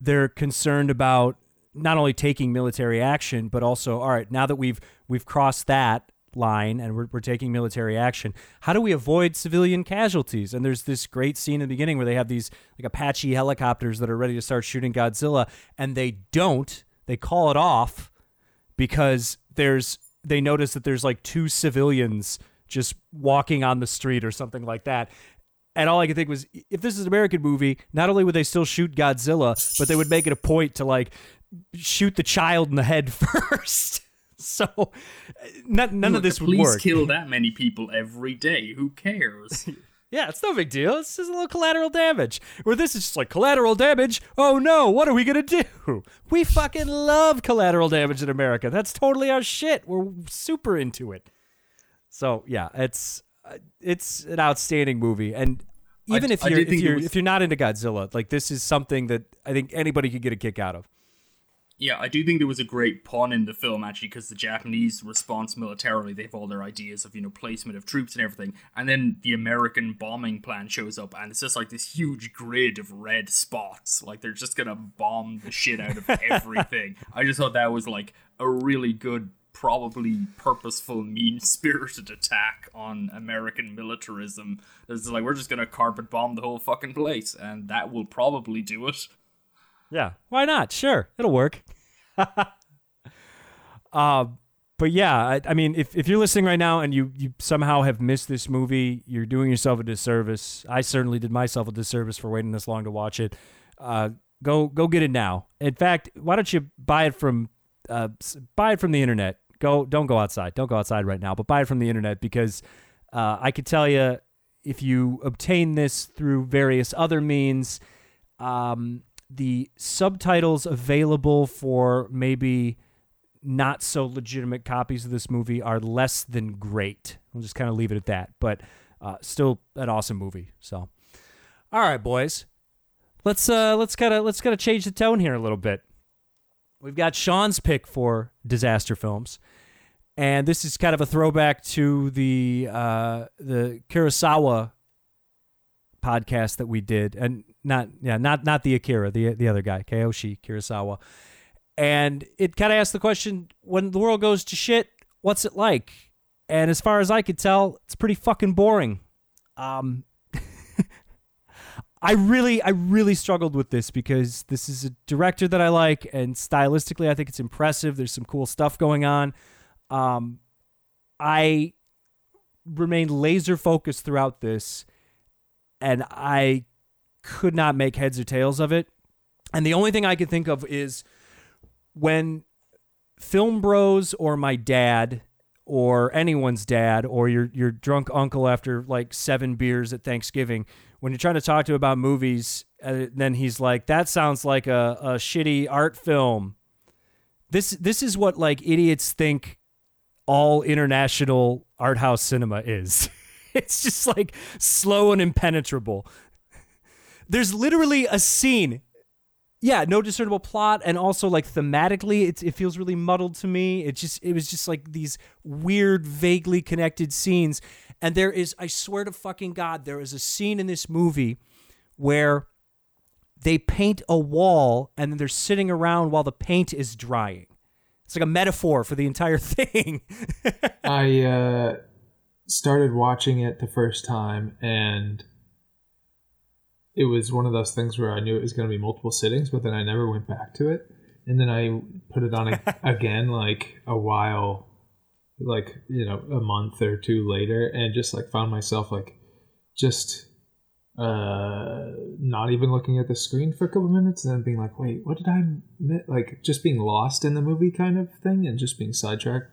they're concerned about not only taking military action, but also, all right, now that we've we've crossed that line and we're, we're taking military action, how do we avoid civilian casualties? And there's this great scene in the beginning where they have these like Apache helicopters that are ready to start shooting Godzilla, and they don't. They call it off because there's they notice that there's like two civilians just walking on the street or something like that. And all I could think was, if this is an American movie, not only would they still shoot Godzilla, but they would make it a point to like shoot the child in the head first. so, uh, none, none of this would work. kill that many people every day. Who cares? Yeah, it's no big deal. It's just a little collateral damage. Where this is just like collateral damage. Oh no, what are we gonna do? We fucking love collateral damage in America. That's totally our shit. We're super into it. So yeah, it's uh, it's an outstanding movie, and even I- if you're if you're was- if you're not into Godzilla, like this is something that I think anybody could get a kick out of. Yeah, I do think there was a great pun in the film actually because the Japanese response militarily, they have all their ideas of, you know, placement of troops and everything. And then the American bombing plan shows up and it's just like this huge grid of red spots. Like they're just to bomb the shit out of everything. I just thought that was like a really good probably purposeful mean spirited attack on American militarism. It's like we're just to carpet bomb the whole fucking place and that will probably do it. Yeah, why not? Sure, it'll work. uh, but yeah, I, I mean, if, if you're listening right now and you, you somehow have missed this movie, you're doing yourself a disservice. I certainly did myself a disservice for waiting this long to watch it. Uh, go go get it now. In fact, why don't you buy it from uh, buy it from the internet? Go don't go outside. Don't go outside right now, but buy it from the internet because uh, I could tell you if you obtain this through various other means. Um, the subtitles available for maybe not so legitimate copies of this movie are less than great. We'll just kind of leave it at that, but uh, still an awesome movie. So, all right, boys, let's uh, let's kind of let's kind of change the tone here a little bit. We've got Sean's pick for disaster films, and this is kind of a throwback to the uh, the Kurosawa podcast that we did, and not yeah, not not the Akira, the the other guy, Kiyoshi Kurosawa, and it kind of asked the question: when the world goes to shit, what's it like? And as far as I could tell, it's pretty fucking boring. Um, I really, I really struggled with this because this is a director that I like, and stylistically, I think it's impressive. There's some cool stuff going on. Um, I remained laser focused throughout this, and I could not make heads or tails of it. And the only thing I could think of is when film bros or my dad or anyone's dad or your your drunk uncle after like seven beers at Thanksgiving when you're trying to talk to him about movies uh, then he's like that sounds like a, a shitty art film. This this is what like idiots think all international art house cinema is. It's just like slow and impenetrable there's literally a scene. Yeah, no discernible plot, and also like thematically, it's, it feels really muddled to me. It just it was just like these weird, vaguely connected scenes. And there is, I swear to fucking God, there is a scene in this movie where they paint a wall and then they're sitting around while the paint is drying. It's like a metaphor for the entire thing. I uh, started watching it the first time, and it was one of those things where I knew it was going to be multiple sittings, but then I never went back to it. And then I put it on a- again, like a while, like you know, a month or two later, and just like found myself like just uh not even looking at the screen for a couple minutes and then being like wait what did i miss? like just being lost in the movie kind of thing and just being sidetracked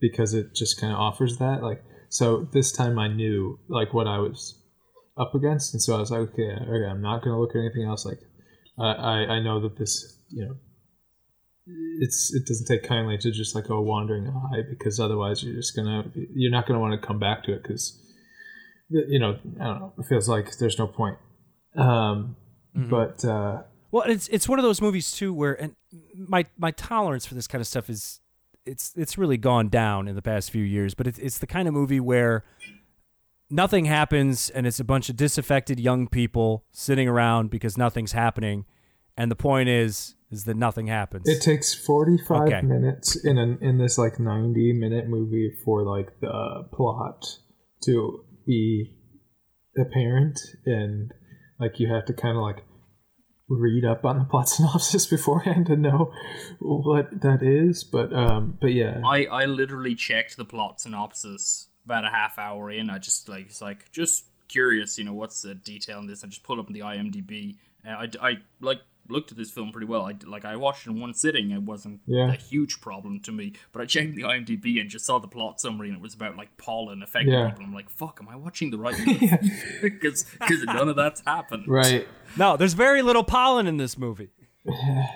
because it just kind of offers that like so this time i knew like what i was up against. And so i was like okay, okay i'm not going to look at anything else. Like I, I i know that this you know it's it doesn't take kindly to just like a wandering eye because otherwise you're just gonna you're not gonna want to come back to it because you know I don't know it feels like there's no point. Um but uh Well, it's it's one of those movies too where and my my tolerance for this kind of stuff is it's it's really gone down in the past few years, but it's it's the kind of movie where nothing happens and it's a bunch of disaffected young people sitting around because nothing's happening, and the point is is that nothing happens. It takes 45 Okay. minutes in an in this like 90 minute movie for like the plot to be apparent and like you have to kind of like read up on the plot synopsis beforehand to know what that is but um but yeah I, I literally checked the plot synopsis about a half hour in. I just like it's like just curious, you know, what's the detail in this? I just pulled up the IMDb. Uh, I, I like looked at this film pretty well. I like I watched it in one sitting. It wasn't Yeah. a huge problem to me. But I checked the IMDb and just saw the plot summary, and it was about like pollen affecting Yeah. people. I'm like, fuck, am I watching the right movie? Because none of that's happened. right no, there's very little pollen in this movie.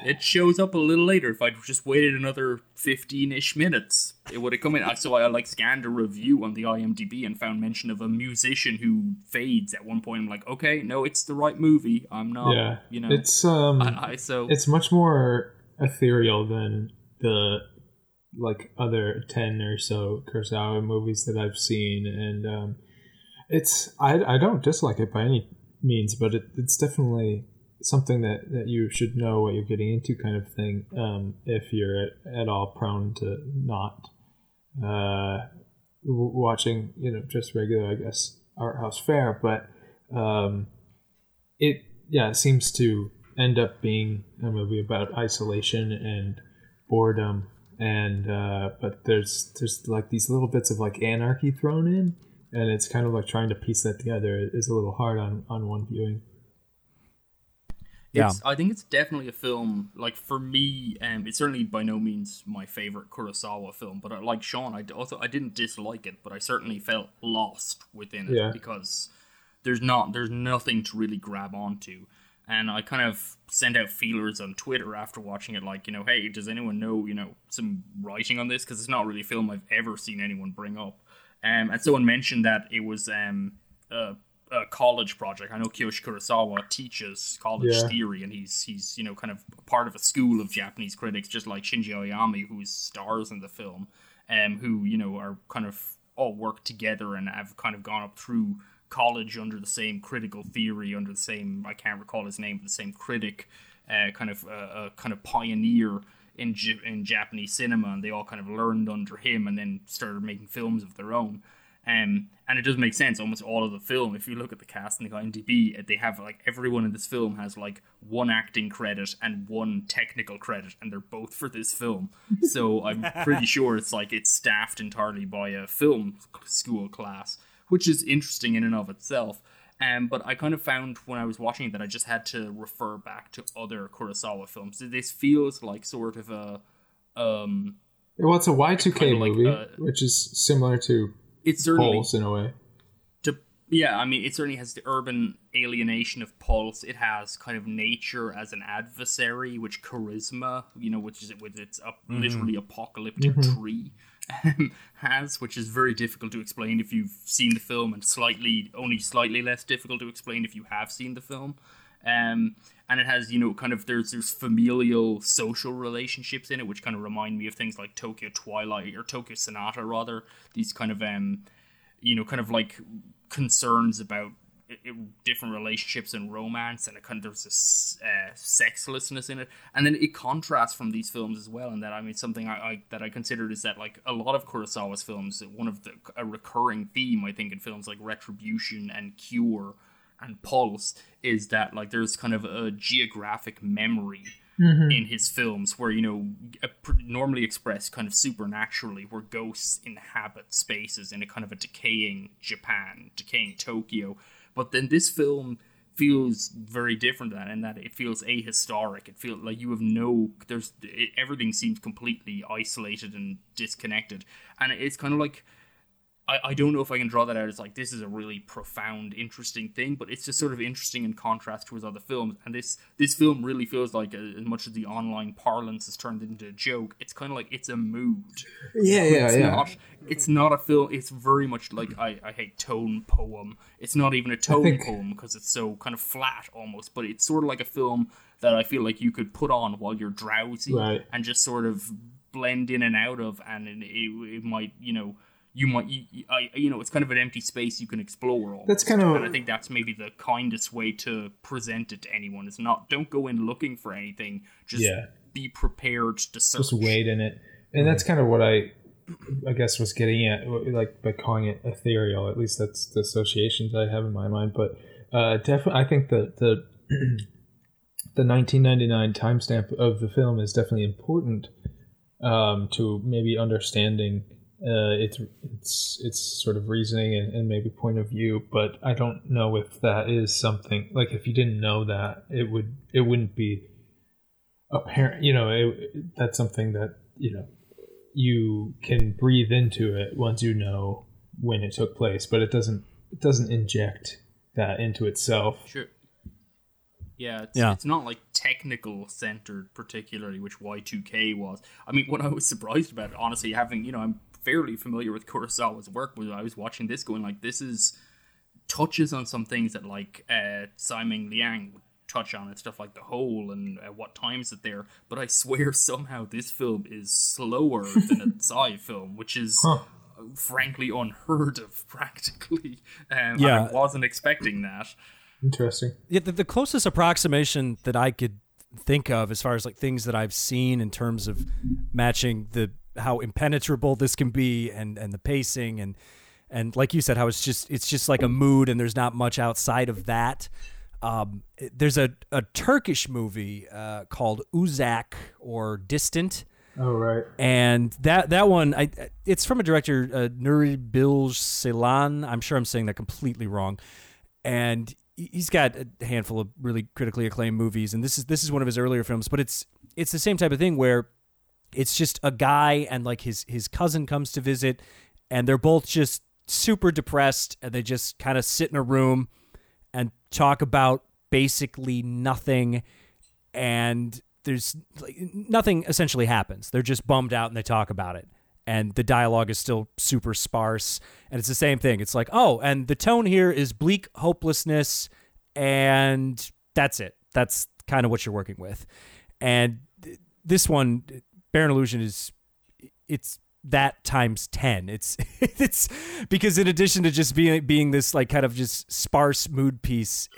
It shows up a little later. If I'd just waited another fifteen-ish minutes, it would have come in. So I like scanned a review on the IMDb and found mention of a musician who fades at one point. I'm like, okay, no, it's the right movie. I'm not, yeah you know, it's um I, I so it's much more ethereal than the like other 10 or so Kurosawa movies that I've seen and um it's I, I don't dislike it by any means but it, it's definitely something that, that you should know what you're getting into kind of thing um if you're at, at all prone to not uh w- watching you know just regular I guess art house fare. But um it yeah it seems to end up being a movie about isolation and boredom. And uh but there's there's like these little bits of like anarchy thrown in. And it's kind of like trying to piece that together. Is a little hard on on one viewing Yeah. It's, I think it's definitely a film. Like for me, um, it's certainly by no means my favorite Kurosawa film. But I, like Sean, I also I didn't dislike it, but I certainly felt lost within it Yeah. because there's not there's nothing to really grab onto. And I kind of sent out feelers on Twitter after watching it, like you know, hey, does anyone know you know some writing on this? Because it's not really a film I've ever seen anyone bring up. Um, and someone mentioned that it was um, a, a college project. I know Kiyoshi Kurosawa teaches college Yeah. theory, and he's he's you know kind of part of a school of Japanese critics, just like Shinji Aoyama, who stars in the film, um, who you know are kind of all work together and have kind of gone up through college under the same critical theory, under the same I can't recall his name, but the same critic, uh, kind of uh, uh, kind of pioneer in J- in Japanese cinema, and they all kind of learned under him, and then started making films of their own. Um, and it does make sense. Almost all of the film, if you look at the cast and the IMDb, they have like everyone in this film has like one acting credit and one technical credit, and they're both for this film. So I'm pretty sure it's like it's staffed entirely by a film school class, which is interesting in and of itself. Um, but I kind of found when I was watching it that I just had to refer back to other Kurosawa films. This feels like sort of a um, well it's a y2k Kinda like, movie uh, which is similar to it's certainly Pulse in a way. To yeah i mean it certainly has the urban alienation of pulse. It has kind of nature as an adversary which charisma you know which is with its up, literally apocalyptic tree um, has which is very difficult to explain if you've seen the film and slightly only slightly less difficult to explain if you have seen the film Um, and it has you know kind of there's there's familial social relationships in it, which kind of remind me of things like Tokyo Twilight or Tokyo Sonata rather. These kind of um, you know, kind of like concerns about i- i- different relationships and romance, and it kind of there's this uh, sexlessness in it, and then it contrasts from these films as well. And that I mean, something I, I that I considered is that like a lot of Kurosawa's films, one of the a recurring theme I think in films like Retribution and Cure and Pulse is that like there's kind of a geographic memory mm-hmm. in his films where you know normally expressed kind of supernaturally where ghosts inhabit spaces in a kind of a decaying Japan, decaying Tokyo. But then this film feels very different than that in that it feels ahistoric. It feels like you have no there's it, everything seems completely isolated and disconnected, and it's kind of like I, I don't know if I can draw that out as like this is a really profound, interesting thing, but it's just sort of interesting in contrast to his other films. And this this film really feels like, uh, as much as the online parlance has turned into a joke, it's kind of like it's a mood. Yeah, yeah, It's yeah. not. It's not a film. It's very much like I, I hate tone poem. It's not even a tone think- poem because it's so kind of flat almost. But it's sort of like a film that I feel like you could put on while you're drowsy Right. and just sort of blend in and out of, and it, it, it might you know you might you, you- I you know it's kind of an empty space you can explore. Almost. That's kind of- and I think that's maybe the kindest way to present it to anyone. Is not don't go in looking for anything. Just Yeah. be prepared to search. just wait in it and that's kind of what i i guess was getting at like by calling it ethereal at least that's the associations i have in my mind but uh definitely i think that the the 1999 timestamp of the film is definitely important um to maybe understanding uh its its its sort of reasoning and, and maybe point of view but i don't know if that is something like if you didn't know that it would it wouldn't be apparent you know it, that's something that you know you can breathe into it once you know when it took place but it doesn't it doesn't inject that into itself Sure. Yeah, it's, Yeah. it's not like technical centered particularly, which Y2K was. I mean, what I was surprised about, honestly, having you know, I'm fairly familiar with Kurosawa's work, was I was watching this going like, this is touches on some things that like uh, Tsai Ming-liang would touch on and stuff like the whole and uh, what times it there. But I swear somehow this film is slower than a Tsai film, which is. Frankly, unheard of, practically. Um, Yeah. I wasn't expecting that. Interesting Yeah, the, the closest approximation that I could think of, as far as like things that I've seen in terms of matching the how impenetrable this can be, and and the pacing, and and like you said, how it's just it's just like a mood, and there's not much outside of that. Um, there's a a Turkish movie uh, called Uzak or Distant oh right and that that one I it's from a director uh, Nuri Bilge Ceylan. I'm sure I'm saying that completely wrong. And he's got a handful of really critically acclaimed movies and this is this is one of his earlier films, but it's it's the same type of thing where it's just a guy and like his his cousin comes to visit and they're both just super depressed and they just kind of sit in a room and talk about basically nothing and there's like nothing essentially happens. They're just bummed out and they talk about it. And the dialogue is still super sparse. And it's the same thing. It's like, oh, and the tone here is bleak hopelessness. And that's it. That's kind of what you're working with. And th- this one, Barren Illusion, is it's that times 10 it's it's because in addition to just being being this like kind of just sparse mood piece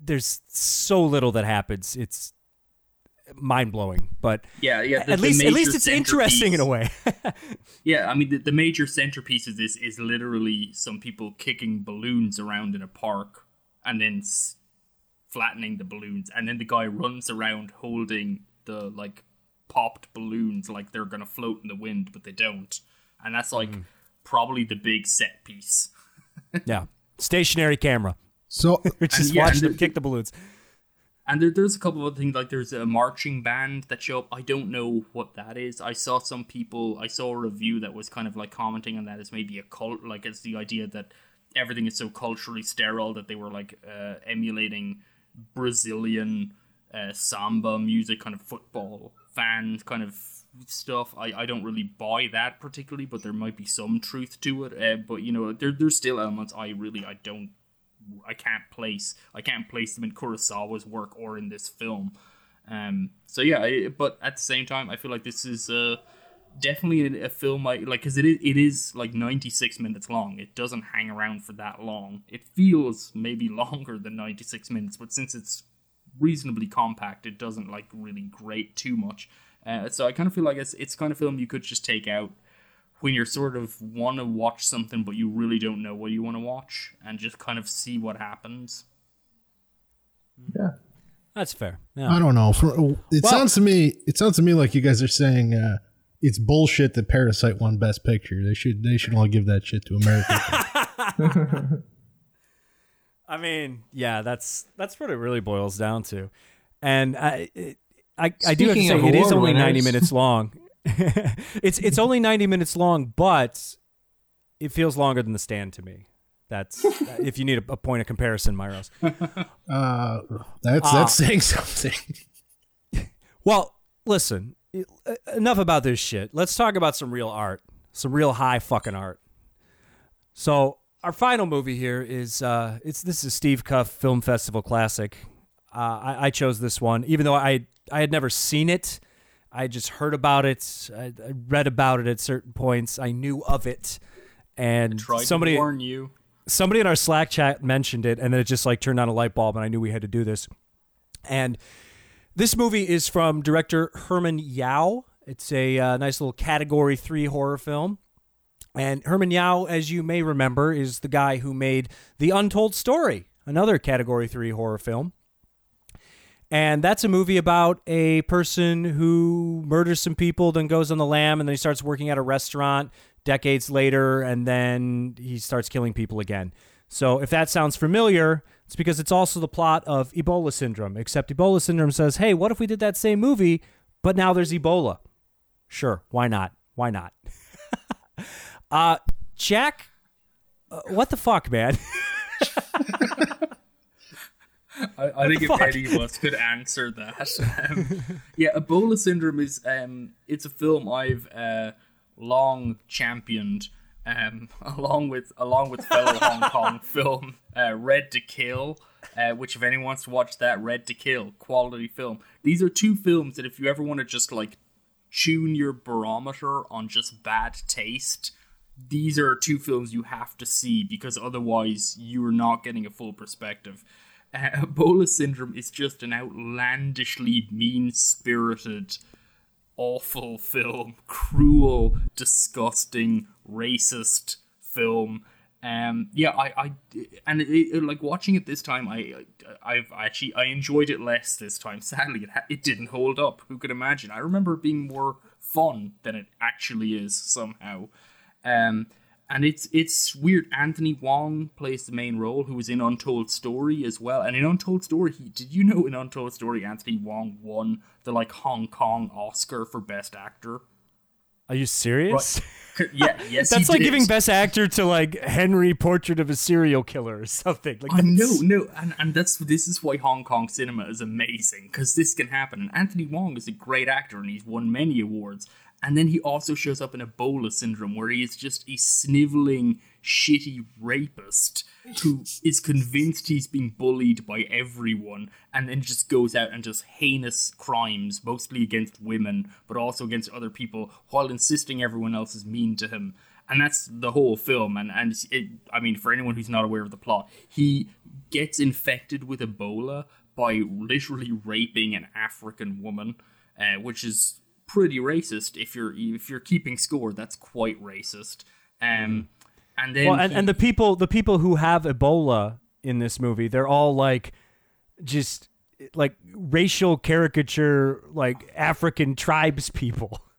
there's so little that happens it's mind-blowing but Yeah, yeah. the- at the least at least it's interesting in a way Yeah, I mean, the, the major centerpiece of this is literally some people kicking balloons around in a park and then s- flattening the balloons, and then the guy runs around holding the like popped balloons like they're gonna float in the wind, but they don't, and that's like Mm. probably the big set piece. yeah stationary camera So which is yeah, watching and them kick the balloons And there, there's a couple of other things like there's a marching band that show up. I don't know what that is. I saw some people. I saw a review that was kind of like commenting on that as maybe a cult, like it's the idea that everything is so culturally sterile that they were like uh, emulating Brazilian uh, samba music, kind of football fan kind of stuff. I, I don't really buy that particularly, but there might be some truth to it. Uh, but you know, there there's still elements I really I don't I can't place I can't place them in Kurosawa's work or in this film. Um, so yeah, I, but at the same time, I feel like this is uh, definitely a, a film I like because it is it is like ninety six minutes long. It doesn't hang around for that long. It feels maybe longer than ninety six minutes, but since it's reasonably compact, it doesn't like really grate too much. Uh, so I kind of feel like it's it's kind of film you could just take out when you're sort of want to watch something but you really don't know what you want to watch and just kind of see what happens. Yeah. That's fair. Yeah. I don't know. For, it Well- sounds to me, it sounds to me like you guys are saying uh, it's bullshit that Parasite won Best Picture. They should they should all give that shit to America. I mean, yeah, that's that's what it really boils down to. And I it, I, I do have to say it is award only 90 minutes long. it's it's only 90 minutes long, but it feels longer than The Stand to me. That's if you need a, a point of comparison, Myros. uh, that's Ah. that's saying something. Well, listen, enough about this shit. Let's talk about some real art, some real high fucking art. So our final movie here is uh, it's this is Steve Cuff Film Festival Classic. Uh, I, I chose this one, even though I I had never seen it. I just heard about it. I, I read about it at certain points. I knew of it, and somebody warn you. somebody in our Slack chat mentioned it, and then it just like turned on a light bulb, and I knew we had to do this. And this movie is from director Herman Yao. It's a uh, nice little Category Three horror film. And Herman Yao, as you may remember, is the guy who made The Untold Story, another Category 3 horror film. And that's a movie about a person who murders some people, then goes on the lam, and then he starts working at a restaurant decades later, and then he starts killing people again. So if that sounds familiar, it's because it's also the plot of Ebola syndrome, except Ebola syndrome says, hey, what if we did that same movie, but now there's Ebola? Sure, why not? Why not? Uh, Jack, uh, what the fuck, man? I, I think if fuck? any of us could answer that. Um, yeah, Ebola syndrome is um, it's a film I've uh, long championed, um, along with along with fellow Hong Kong film uh, Red to Kill. Uh, which, if anyone wants to watch that, Red to Kill, quality film. These are two films that, if you ever want to just like tune your barometer on just bad taste, these are two films you have to see because otherwise you are not getting a full perspective. Uh, Ebola Syndrome is just an outlandishly mean spirited, awful film, cruel, disgusting, racist film. Um, yeah, I, I, and it, it, like watching it this time, I, I've actually I enjoyed it less this time. Sadly, it it didn't hold up. Who could imagine? I remember it being more fun than it actually is somehow. Um, and it's it's weird. Anthony Wong plays the main role, who was in Untold Story as well. And in Untold Story, he did you know in Untold Story, Anthony Wong won the like Hong Kong Oscar for Best Actor. Are you serious? Yeah, yes, That's like did. giving Best Actor to like Henry Portrait of a Serial Killer or something. Like I know, no, and, and that's this is why Hong Kong cinema is amazing because this can happen. And Anthony Wong is a great actor, and he's won many awards. And then he also shows up in Ebola syndrome, where he is just a sniveling, shitty rapist who is convinced he's being bullied by everyone, and then just goes out and does heinous crimes, mostly against women, but also against other people, while insisting everyone else is mean to him. And that's the whole film. And and it, i mean for anyone who's not aware of the plot he gets infected with ebola by literally raping an african woman uh, which is pretty racist if you're if you're keeping score that's quite racist um and then Well, and, he- and the people the people who have Ebola in this movie, they're all like just like racial caricature, like African tribes people.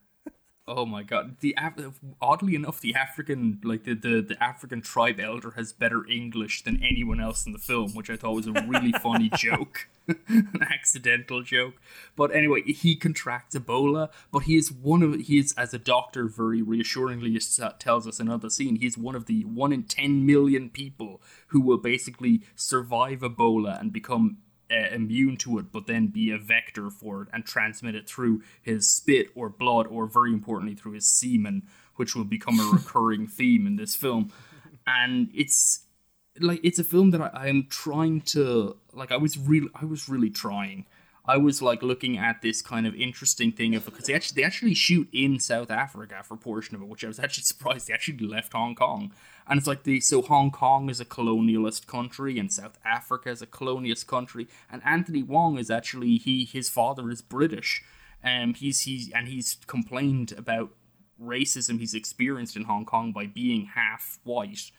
Oh my god! The Af- oddly enough, the African like the, the the African tribe elder has better English than anyone else in the film, which I thought was a really funny joke, an accidental joke. But anyway, he contracts Ebola, but he is one of he is as a doctor very reassuringly uh, tells us in another scene. He's one of the one in ten million people who will basically survive Ebola and become uh, immune to it, but then be a vector for it and transmit it through his spit or blood, or very importantly, through his semen, which will become a recurring theme in this film. And it's like it's a film that I, I am trying to like. I was really, I was really trying. I was like looking at this kind of interesting thing of because they actually they actually shoot in South Africa for a portion of it, which I was actually surprised they actually left Hong Kong. And it's like the so Hong Kong is a colonialist country and South Africa is a colonialist country, and Anthony Wong is actually he his father is British, um he's he's and he's complained about racism he's experienced in Hong Kong by being half white.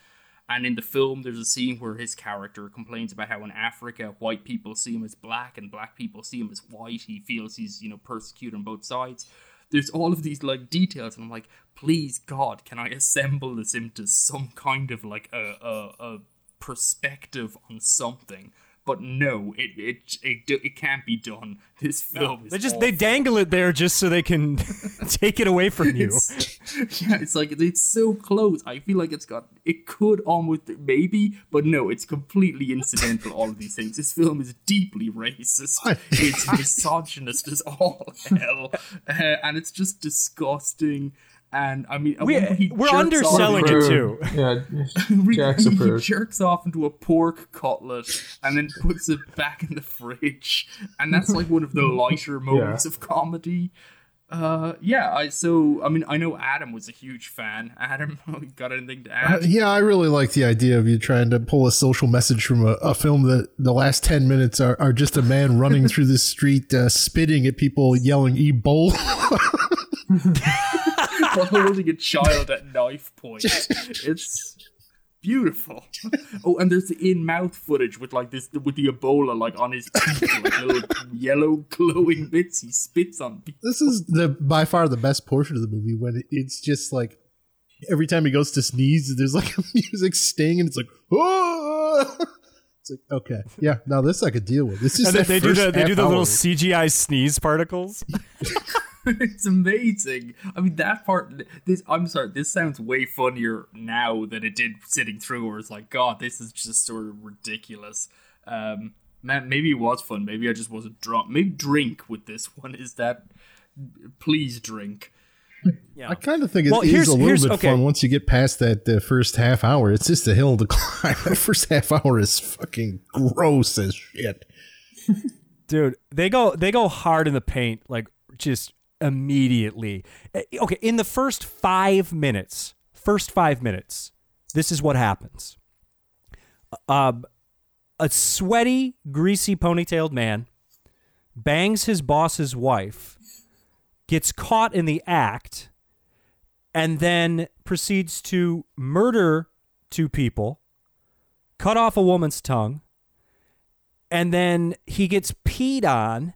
And in the film, there's a scene where his character complains about how in Africa, white people see him as black and black people see him as white. He feels he's, you know, persecuted on both sides. There's all of these like details, and I'm like, please God, can I assemble this into some kind of like a a, a perspective on something? But no, it it it, it can't be done. This film is They just awful. they dangle it there just so they can take it away from you. It's, yeah, it's like it's so close. I feel like it's got it could almost maybe, but no, it's completely incidental. all of these things. This film is deeply racist. it's misogynist as all hell, uh, and it's just disgusting. And I mean, we, he we're underselling it too. Yeah, Jack's he approved. jerks off into a pork cutlet and then puts it back in the fridge, and that's like one of the lighter moments of comedy. Uh, yeah. I so I mean I know Adam was a huge fan. Adam, got anything to Uh, add? yeah, I really like the idea of you trying to pull a social message from a, a film that the last 10 minutes are, are just a man running through the street, uh, spitting at people, yelling Ebola. Holding a child at knife point. It's beautiful. Oh, and there's the in-mouth footage with like this with the Ebola like on his teeth, like little yellow glowing bits he spits on people. this is the by far the best portion of the movie when it's just like every time he goes to sneeze, there's like a music sting and it's like, oh! It's like, okay, yeah, now this I could deal with. This is And then that they do the they do half the little. CGI sneeze particles. it's amazing. I mean, that part. This I'm sorry. This sounds way funnier now than it did sitting through. Where it's like, God, this is just sort of ridiculous. Um, man, maybe it was fun. Maybe I just wasn't drunk. Maybe drink with this one. Is that? Please drink. I kind of think it Well, is a little bit okay. fun once you get past that uh, first half hour. It's just a hill to climb. that first half hour is fucking gross as shit. Dude, they go they go hard in the paint like just immediately. Eh, Okay, in the first 5 minutes, first 5 minutes, this is what happens. Um a sweaty, greasy ponytailed man bangs his boss's wife, gets caught in the act, and then proceeds to murder two people, cut off a woman's tongue, and then he gets peed on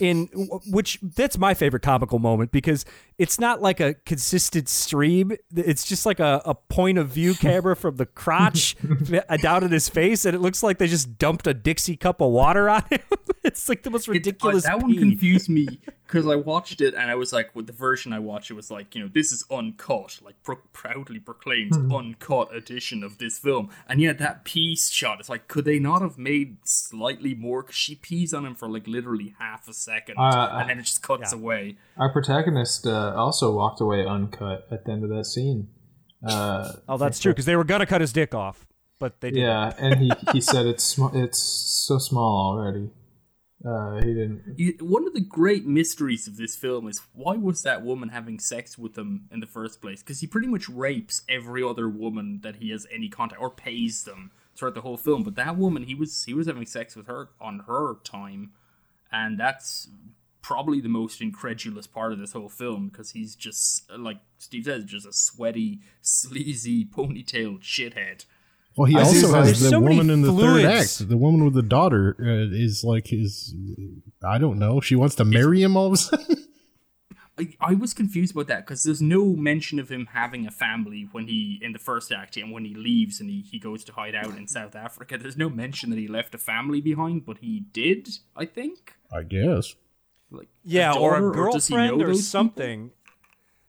in which that's my favorite comical moment because it's not like a consistent stream it's just like a, a point of view camera from the crotch down in his face and it looks like they just dumped a dixie cup of water on him it's like the most uh, ridiculous that one pee. confused me because I watched it and I was like, with the version I watched, it was like, you know, this is uncut, like pro- proudly proclaims uncut edition of this film. And yet that piece shot, it's like, could they not have made slightly more? Because she pees on him for like literally half a second, Uh, and then it just cuts away. Our protagonist uh, also walked away uncut at the end of that scene. Uh, oh that's true because they were gonna cut his dick off but they didn't yeah, and he, he said it's sm- it's so small already. Uh, he didn't. You- One of the great mysteries of this film is why was that woman having sex with him in the first place? Because he pretty much rapes every other woman that he has any contact or pays them throughout the whole film. But that woman, he was he was having sex with her on her time, and that's probably the most incredulous part of this whole film because he's just like Steve says, just a sweaty, sleazy, ponytailed shithead. Well, he I also has the so woman in the fluids. third act. The woman with the daughter uh, is like his. I don't know. She wants to marry him all of a sudden. I, I was confused about that because there's no mention of him having a family when he in the first act and when he leaves and he, he goes to hide out in South Africa. There's no mention that he left a family behind, but he did, I think. I guess. Like yeah or daughter, a girlfriend know or those people? something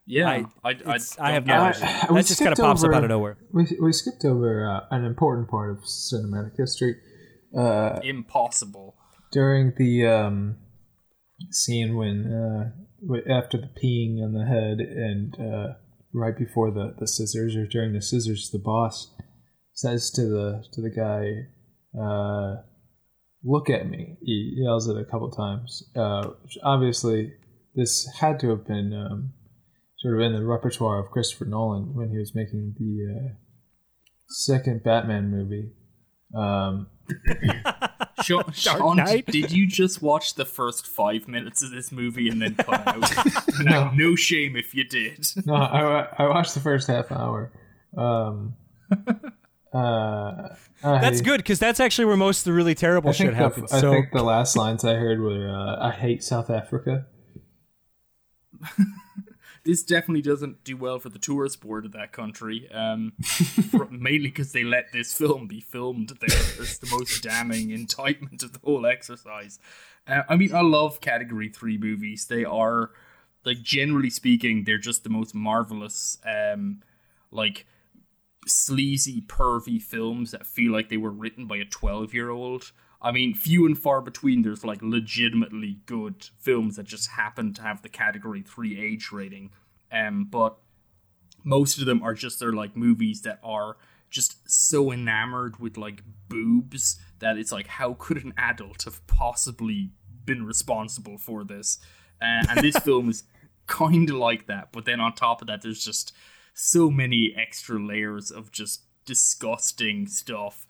Yeah, I- I I, I have no idea. we That just kinda skipped pops up over- out of nowhere. We, we skipped over uh, an important part of cinematic history. Uh, Impossible. during the um, scene when uh, wi- after the peeing on the head and uh, right before the, the scissors or during the scissors the boss says to the to the guy, uh, "Look at me." He yells it a couple times. Uh, obviously, this had to have been um, sort of in the repertoire of Christopher Nolan when he was making the uh, second Batman movie. Um, Sean, Sean, Knight? did you just watch the first five minutes of this movie and then cut out? no, no shame if you did. no, I, I watched the first half hour. Um, uh, That's I- good because that's actually where most of the really terrible shit happens. I so think the last lines I heard were, uh, "I hate South Africa." This definitely doesn't do well for the tourist board of that country. Um, mainly because they let this film be filmed there. It's the most damning indictment of the whole exercise. Uh, I mean, I love Category Three movies. They are, like, generally speaking, they're just the most marvelous, um, like sleazy, pervy films that feel like they were written by a 12 year old. I mean, few and far between, there's like legitimately good films that just happen to have the category 3 age rating. Um, but most of them are just they're like movies that are just so enamored with like boobs that it's like how could an adult have possibly been responsible for this uh, and this film is kind of like that but then on top of that there's just so many extra layers of just disgusting stuff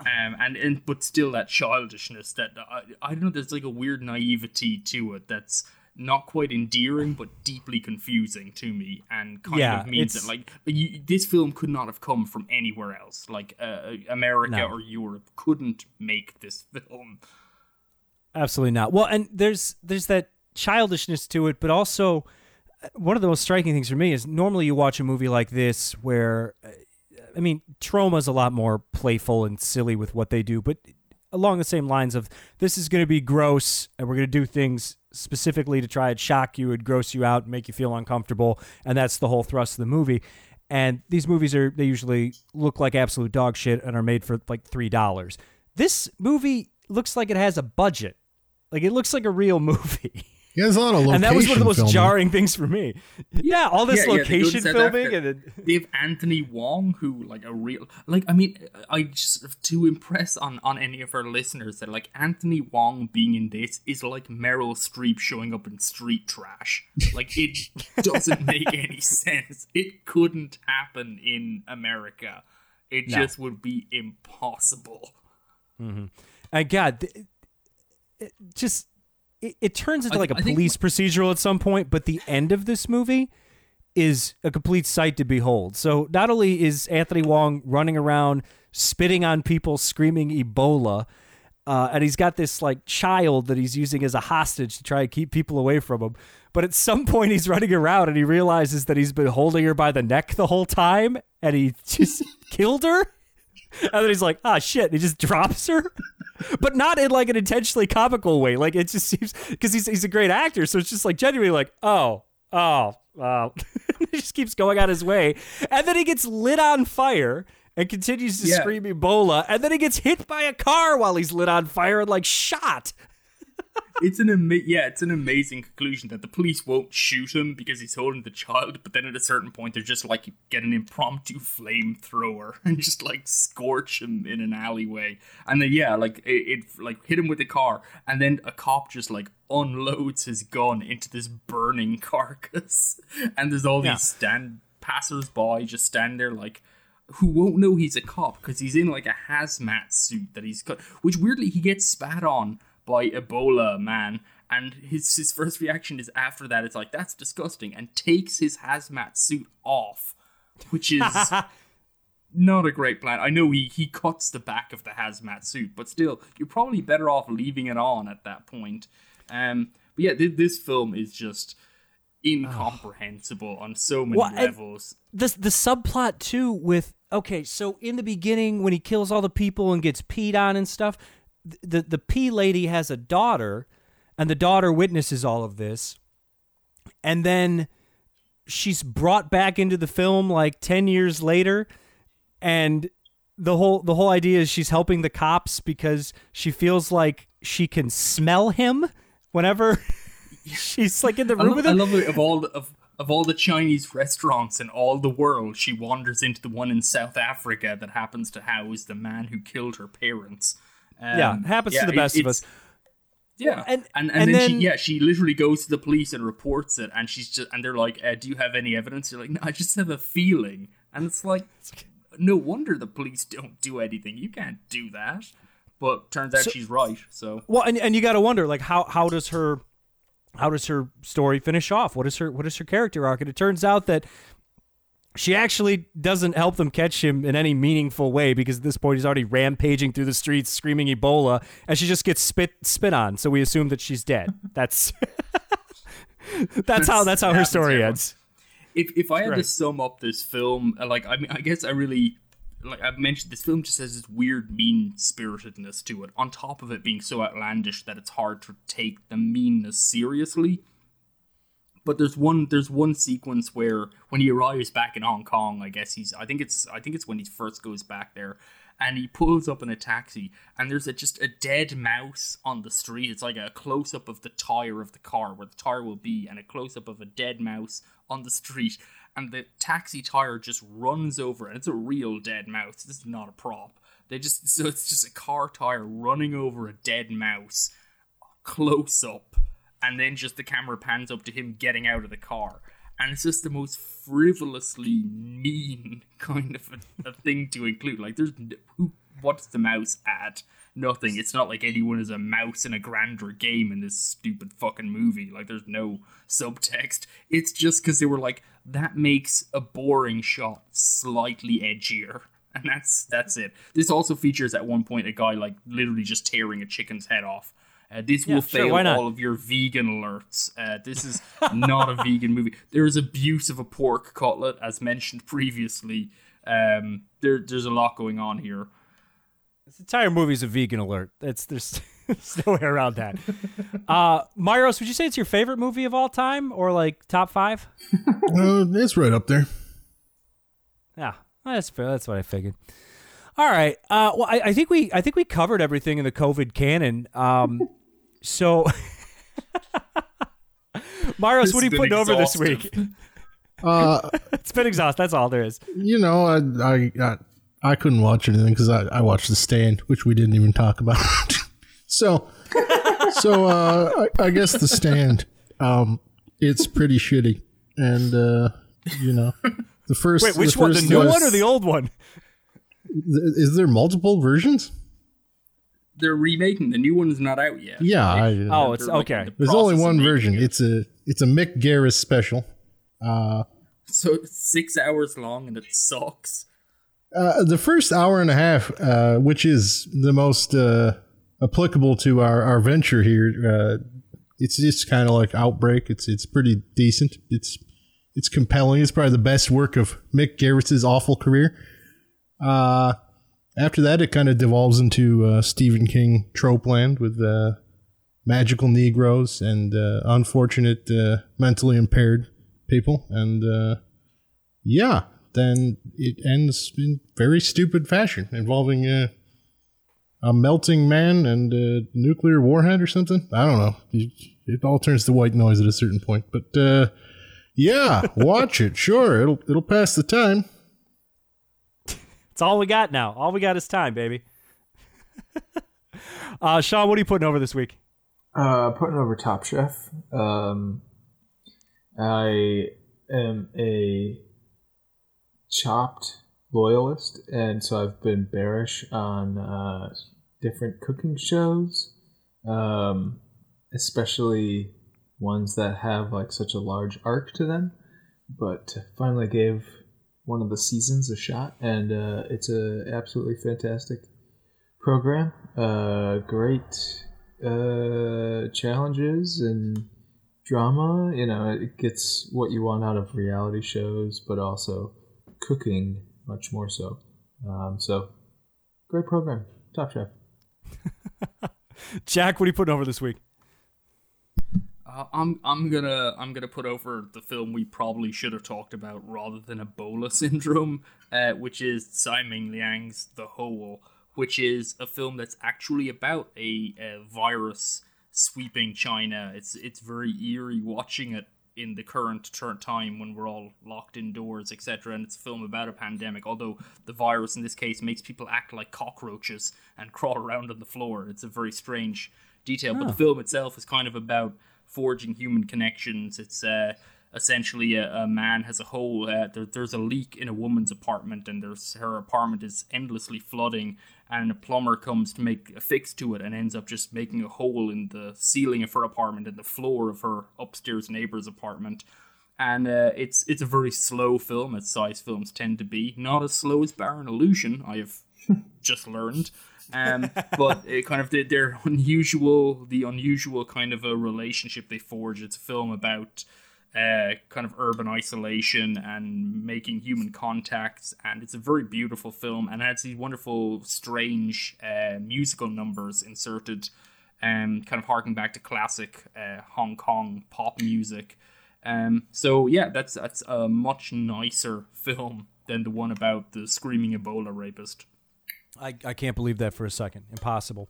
um, and, and but still that childishness that I, I don't know there's like a weird naivety to it that's not quite endearing but deeply confusing to me and kind Yeah, of means that like you, this film could not have come from anywhere else like uh, America No. or Europe couldn't make this film Absolutely not. Well, and there's there's that childishness to it, but also uh, one of the most striking things for me is normally you watch a movie like this where uh, I mean, Troma's a lot more playful and silly with what they do, but along the same lines of this is going to be gross and we're going to do things specifically to try and shock you and gross you out and make you feel uncomfortable and that's the whole thrust of the movie. And these movies are they usually look like absolute dog shit and are made for like three dollars. This movie looks like it has a budget. Like it looks like a real movie He has a lot of location and that was one of the most filming. jarring things for me yeah all this Yeah, yeah, they go to location South filming Africa. and it, they have Anthony Wong, who like a real like. I mean, I just to impress on on any of our listeners that like Anthony Wong being in this is like Meryl Streep showing up in Street Trash. Like it doesn't make any sense. It couldn't happen in America. It just would be impossible. Mm-hmm. and god th- it just it, it turns into I- like a I think police procedural at some point but the end of this movie is a complete sight to behold so not only is anthony wong running around spitting on people screaming ebola uh, and he's got this like child that he's using as a hostage to try and keep people away from him. But at some point, he's running around and he realizes that he's been holding her by the neck the whole time, and he just killed her. And then he's like, "Ah, shit!" And he just drops her, but not in like an intentionally comical way. Like it just seems because he's he's a great actor, so it's just like genuinely like, "Oh, oh, oh." he just keeps going on his way, and then he gets lit on fire and continues to Yeah. scream Ebola, and then he gets hit by a car while he's lit on fire and like shot. It's an ama- yeah, it's an amazing conclusion that the police won't shoot him because he's holding the child, but then at a certain point they're just like get an impromptu flamethrower and just like scorch him in an alleyway, and then yeah, like it, it like hit him with the car, and then a cop just like unloads his gun into this burning carcass, and there's all Yeah. these stand passers-by just stand there like who won't know he's a cop because he's in like a hazmat suit that he's got, which weirdly he gets spat on by Ebola man, and his his first reaction is after that it's like that's disgusting and takes his hazmat suit off, which is not a great plan. I know he he cuts the back of the hazmat suit, but still, you're probably better off leaving it on at that point. Um, but yeah, th- this film is just incomprehensible on so many Well, levels. the the subplot too with okay, so in the beginning when he kills all the people and gets peed on and stuff, the the pee lady has a daughter, and the daughter witnesses all of this, and then she's brought back into the film like ten years later, and the whole the whole idea is she's helping the cops because she feels like she can smell him whenever she's like in the room love, with I love it of all the, of of all the Chinese restaurants in all the world, she wanders into the one in South Africa that happens to house the man who killed her parents. Um, yeah, happens to the it- best of us. Yeah, and- and and, and then, she yeah she literally goes to the police and reports it, and she's just and they're like, uh, "Do you have any evidence?" You're like, "No, I just have a feeling," and it's like, no wonder the police don't do anything. You can't do that. But turns out she's right. So Well, and and you got to wonder like how how does her how does her story finish off? What is her what is her character arc? And it turns out that she actually doesn't help them catch him in any meaningful way because at this point he's already rampaging through the streets screaming Ebola, and she just gets spit spit on. So we assume that she's dead. That's that's how that's how her story ends. if if I had to sum up this film, uh, like I mean, I guess I really like I've mentioned this film just has this weird mean spiritedness to it. On top of it being so outlandish that it's hard to take the meanness seriously. But there's one there's one sequence where when he arrives back in Hong Kong, I guess he's I think it's I think it's when he first goes back there and he pulls up in a taxi and there's a, just a dead mouse on the street. It's like a close up of the tire of the car where the tire will be and a close up of a dead mouse on the street and the taxi tire just runs over and it's a real dead mouse. This is not a prop. They just so it's just a car tire running over a dead mouse close up and then just the camera pans up to him getting out of the car. And it's just the most frivolously mean kind of a, a thing to include. Like there's who what's the mouse at? Nothing. It's not like anyone is a mouse in a grander game in this stupid fucking movie. Like there's no subtext. It's just because they were like that makes a boring shot slightly edgier. And that's that's it. This also features at one point a guy like literally just tearing a chicken's head off uh, this will sure, fail why not? all of your vegan alerts. Uh, this is not a vegan movie. There is abuse of a pork cutlet, as mentioned previously. Um, there, there's a lot going on here. This entire movie is a vegan alert. It's there's, there's no way around that. Uh, Myros, would you say it's your favorite movie of all time, or like top five? Uh, it's right up there. Yeah, that's fair. That's what I figured. All right. Uh, well, I, I think we I think we covered everything in the COVID canon. Um, so, Myros, This what are you putting over this week? Uh, It's been exhausted. That's all there is. you know, I I I, I couldn't watch anything because I, I watched The Stand, which we didn't even talk about. so, so uh, I, I guess The Stand, um, it's pretty shitty, and uh, you know, the first. Wait, which the one? The new was- one or the old one? Is there multiple versions? They're remaking. The new one's not out yet. Yeah, I, Oh, it's like, okay. the there's only one version. it. It's a it's a Mick Garris special. Uh, so it's six hours long and it sucks. Uh, the first hour and a half, uh, which is the most uh, applicable to our, our venture here, uh, it's just kind of like Outbreak. It's it's pretty decent. It's it's compelling. It's probably the best work of Mick Garris's awful career. Uh, after that, it kind of devolves into uh, Stephen King trope land with uh, magical Negroes and uh, unfortunate uh, mentally impaired people, and uh, yeah, then it ends in very stupid fashion involving uh, a melting man and a nuclear warhead or something. I don't know. It, all turns to white noise at a certain point. But yeah, watch it. Sure, it'll it'll pass the time. It's all we got now. All we got is time, baby. uh, Sean, what are you putting over this week? Uh, putting over Top Chef. Um, I am a chopped loyalist, and so I've been bearish on uh, different cooking shows, um, especially ones that have like such a large arc to them. But finally gave one of the seasons a shot, and uh, it's a absolutely fantastic program. Uh, great uh, challenges and drama. You know, it gets what you want out of reality shows, but also cooking much more so. Um, so, great program, Top Chef. Jack, what are you putting over this week? I'm I'm gonna I'm gonna put over the film we probably should have talked about rather than Ebola syndrome, uh, which is Tsai Ming-liang's The Hole, which is a film that's actually about a, a virus sweeping China. It's it's very eerie watching it in the current current time when we're all locked indoors, etc. And it's a film about a pandemic, although the virus in this case makes people act like cockroaches and crawl around on the floor. It's a very strange detail, but the film itself is kind of about forging human connections. It's uh, essentially a, a man has a hole. Uh, there, there's a leak in a woman's apartment, and there's her apartment is endlessly flooding. And a plumber comes to make a fix to it, and ends up just making a hole in the ceiling of her apartment and the floor of her upstairs neighbor's apartment. And uh, it's it's a very slow film, as Tsai's films tend to be. Not as slow as Barren Illusion, I have just learned. Um, but it kind of their- their unusual, the unusual kind of a relationship they forge. It's a film about uh, kind of urban isolation and making human contacts, and it's a very beautiful film, and it has these wonderful, strange uh, musical numbers inserted, um, kind of harking back to classic uh, Hong Kong pop music. Um, so yeah, that's that's a much nicer film than the one about the screaming Ebola rapist. I, I can't believe that for a second. Impossible.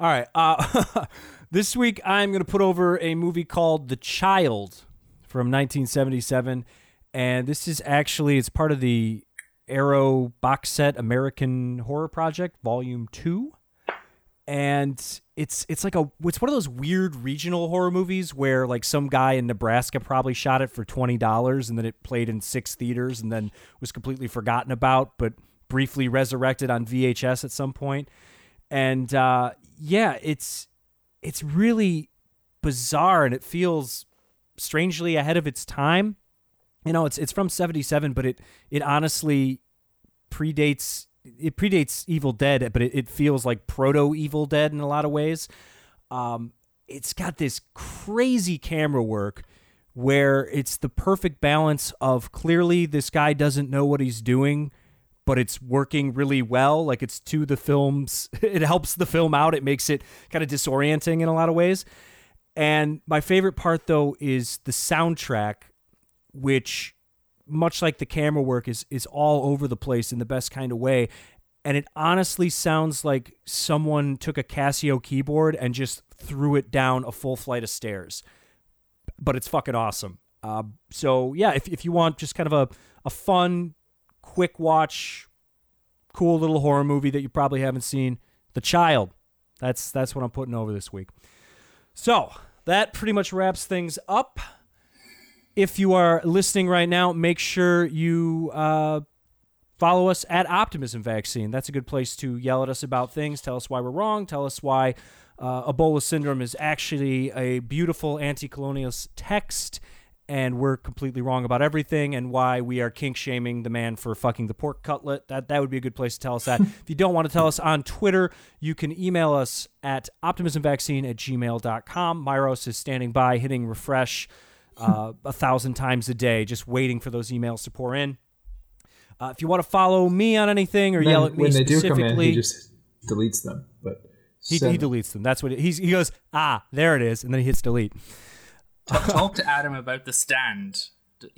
All right. Uh, this week, I'm going to put over a movie called The Child from 1977. And this is actually, it's part of the Arrow box set American Horror Project, Volume 2. And it's it's like a it's one of those weird regional horror movies where like some guy in Nebraska probably shot it for twenty dollars and then it played in six theaters and then was completely forgotten about, but briefly resurrected on VHS at some point. And uh, yeah, it's it's really bizarre and it feels strangely ahead of its time. You know, it's it's from '77, but it it honestly predates it predates Evil Dead, but it, it feels like proto Evil Dead in a lot of ways. Um, it's got this crazy camera work where it's the perfect balance of clearly this guy doesn't know what he's doing, but it's working really well. Like it's to the film's, it helps the film out. It makes it kind of disorienting in a lot of ways. And my favorite part though is the soundtrack, which much like the camera work is is all over the place in the best kind of way and it honestly sounds like someone took a Casio keyboard and just threw it down a full flight of stairs but it's fucking awesome uh, so yeah if, if you want just kind of a, a fun quick watch cool little horror movie that you probably haven't seen the child. That's that's what i'm putting over this week. So that pretty much wraps things up. If you are listening right now, make sure you uh, follow us at Optimism Vaccine. That's a good place to yell at us about things, tell us why we're wrong, tell us why uh, Ebola syndrome is actually a beautiful anti colonialist text and we're completely wrong about everything and why we are kink shaming the man for fucking the pork cutlet. That that would be a good place to tell us that. if you don't want to tell us on Twitter, you can email us at optimismvaccine at gmail.com. Myros is standing by, hitting refresh uh, a thousand times a day, just waiting for those emails to pour in. Uh, if you want to follow me on anything or Then yell at me when they do come in, specifically, he just deletes them. But he, he deletes them. That's what it, he's, he goes. Ah, there it is, and then he hits delete. Talk, talk to Adam about the stand.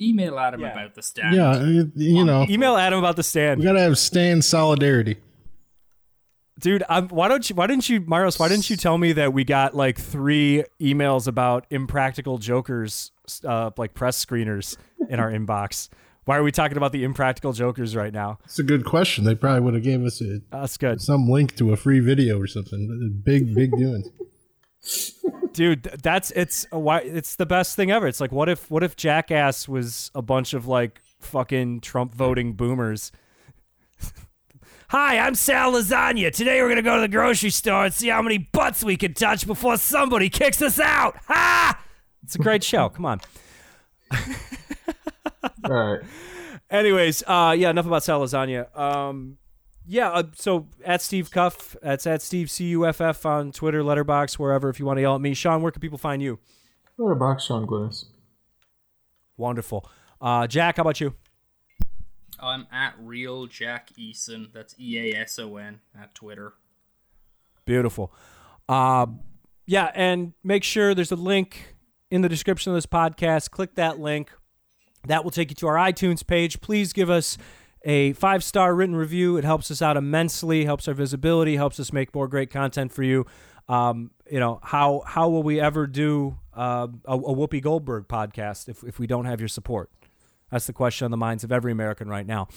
Email Adam Yeah. about the stand. Yeah, you know, Email Adam about the stand. we gotta have stand solidarity. dude I'm, why don't you why didn't you Maros why didn't you tell me that we got like three emails about impractical jokers uh, like press screeners in our inbox why are we talking about the impractical jokers right now It's a good question. They probably would have gave us a, that's good some link to a free video or something. Big, big doings. Dude that's it's a, why it's the best thing ever it's like what if what if jackass was a bunch of like fucking trump voting boomers Hi, I'm Sal Lasagna. Today we're gonna go to the grocery store and see how many butts we can touch before somebody kicks us out. Ha! It's a great show. Come on. All right. Anyways, uh, yeah, enough about Sal Lasagna. Um, yeah, uh, so at Steve Cuff, that's at Steve C U F F on Twitter, Letterboxd, wherever. If you want to yell at me, Sean, where can people find you? Letterboxd Sean Glynis. Wonderful. Uh, Jack, how about you? I'm at real Jack Eason. That's E A S O N at Twitter. Beautiful. Uh, yeah, and make sure there's a link in the description of this podcast. Click that link. That will take you to our iTunes page. Please give us a five star written review. It helps us out immensely, helps our visibility, helps us make more great content for you. Um, you know how how will we ever do uh, a, a Whoopi Goldberg podcast if if we don't have your support? That's the question on the minds of every American right now.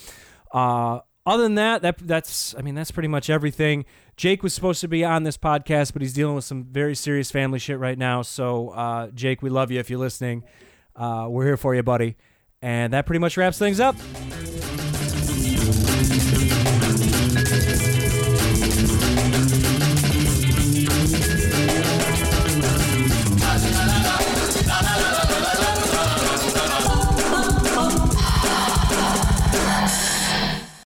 Uh, other than that, that that's I mean that's pretty much everything. Jake was supposed to be on this podcast, but he's dealing with some very serious family shit right now. So uh, Jake, we love you if you're listening. Uh, we're here for you, buddy. And that pretty much wraps things up.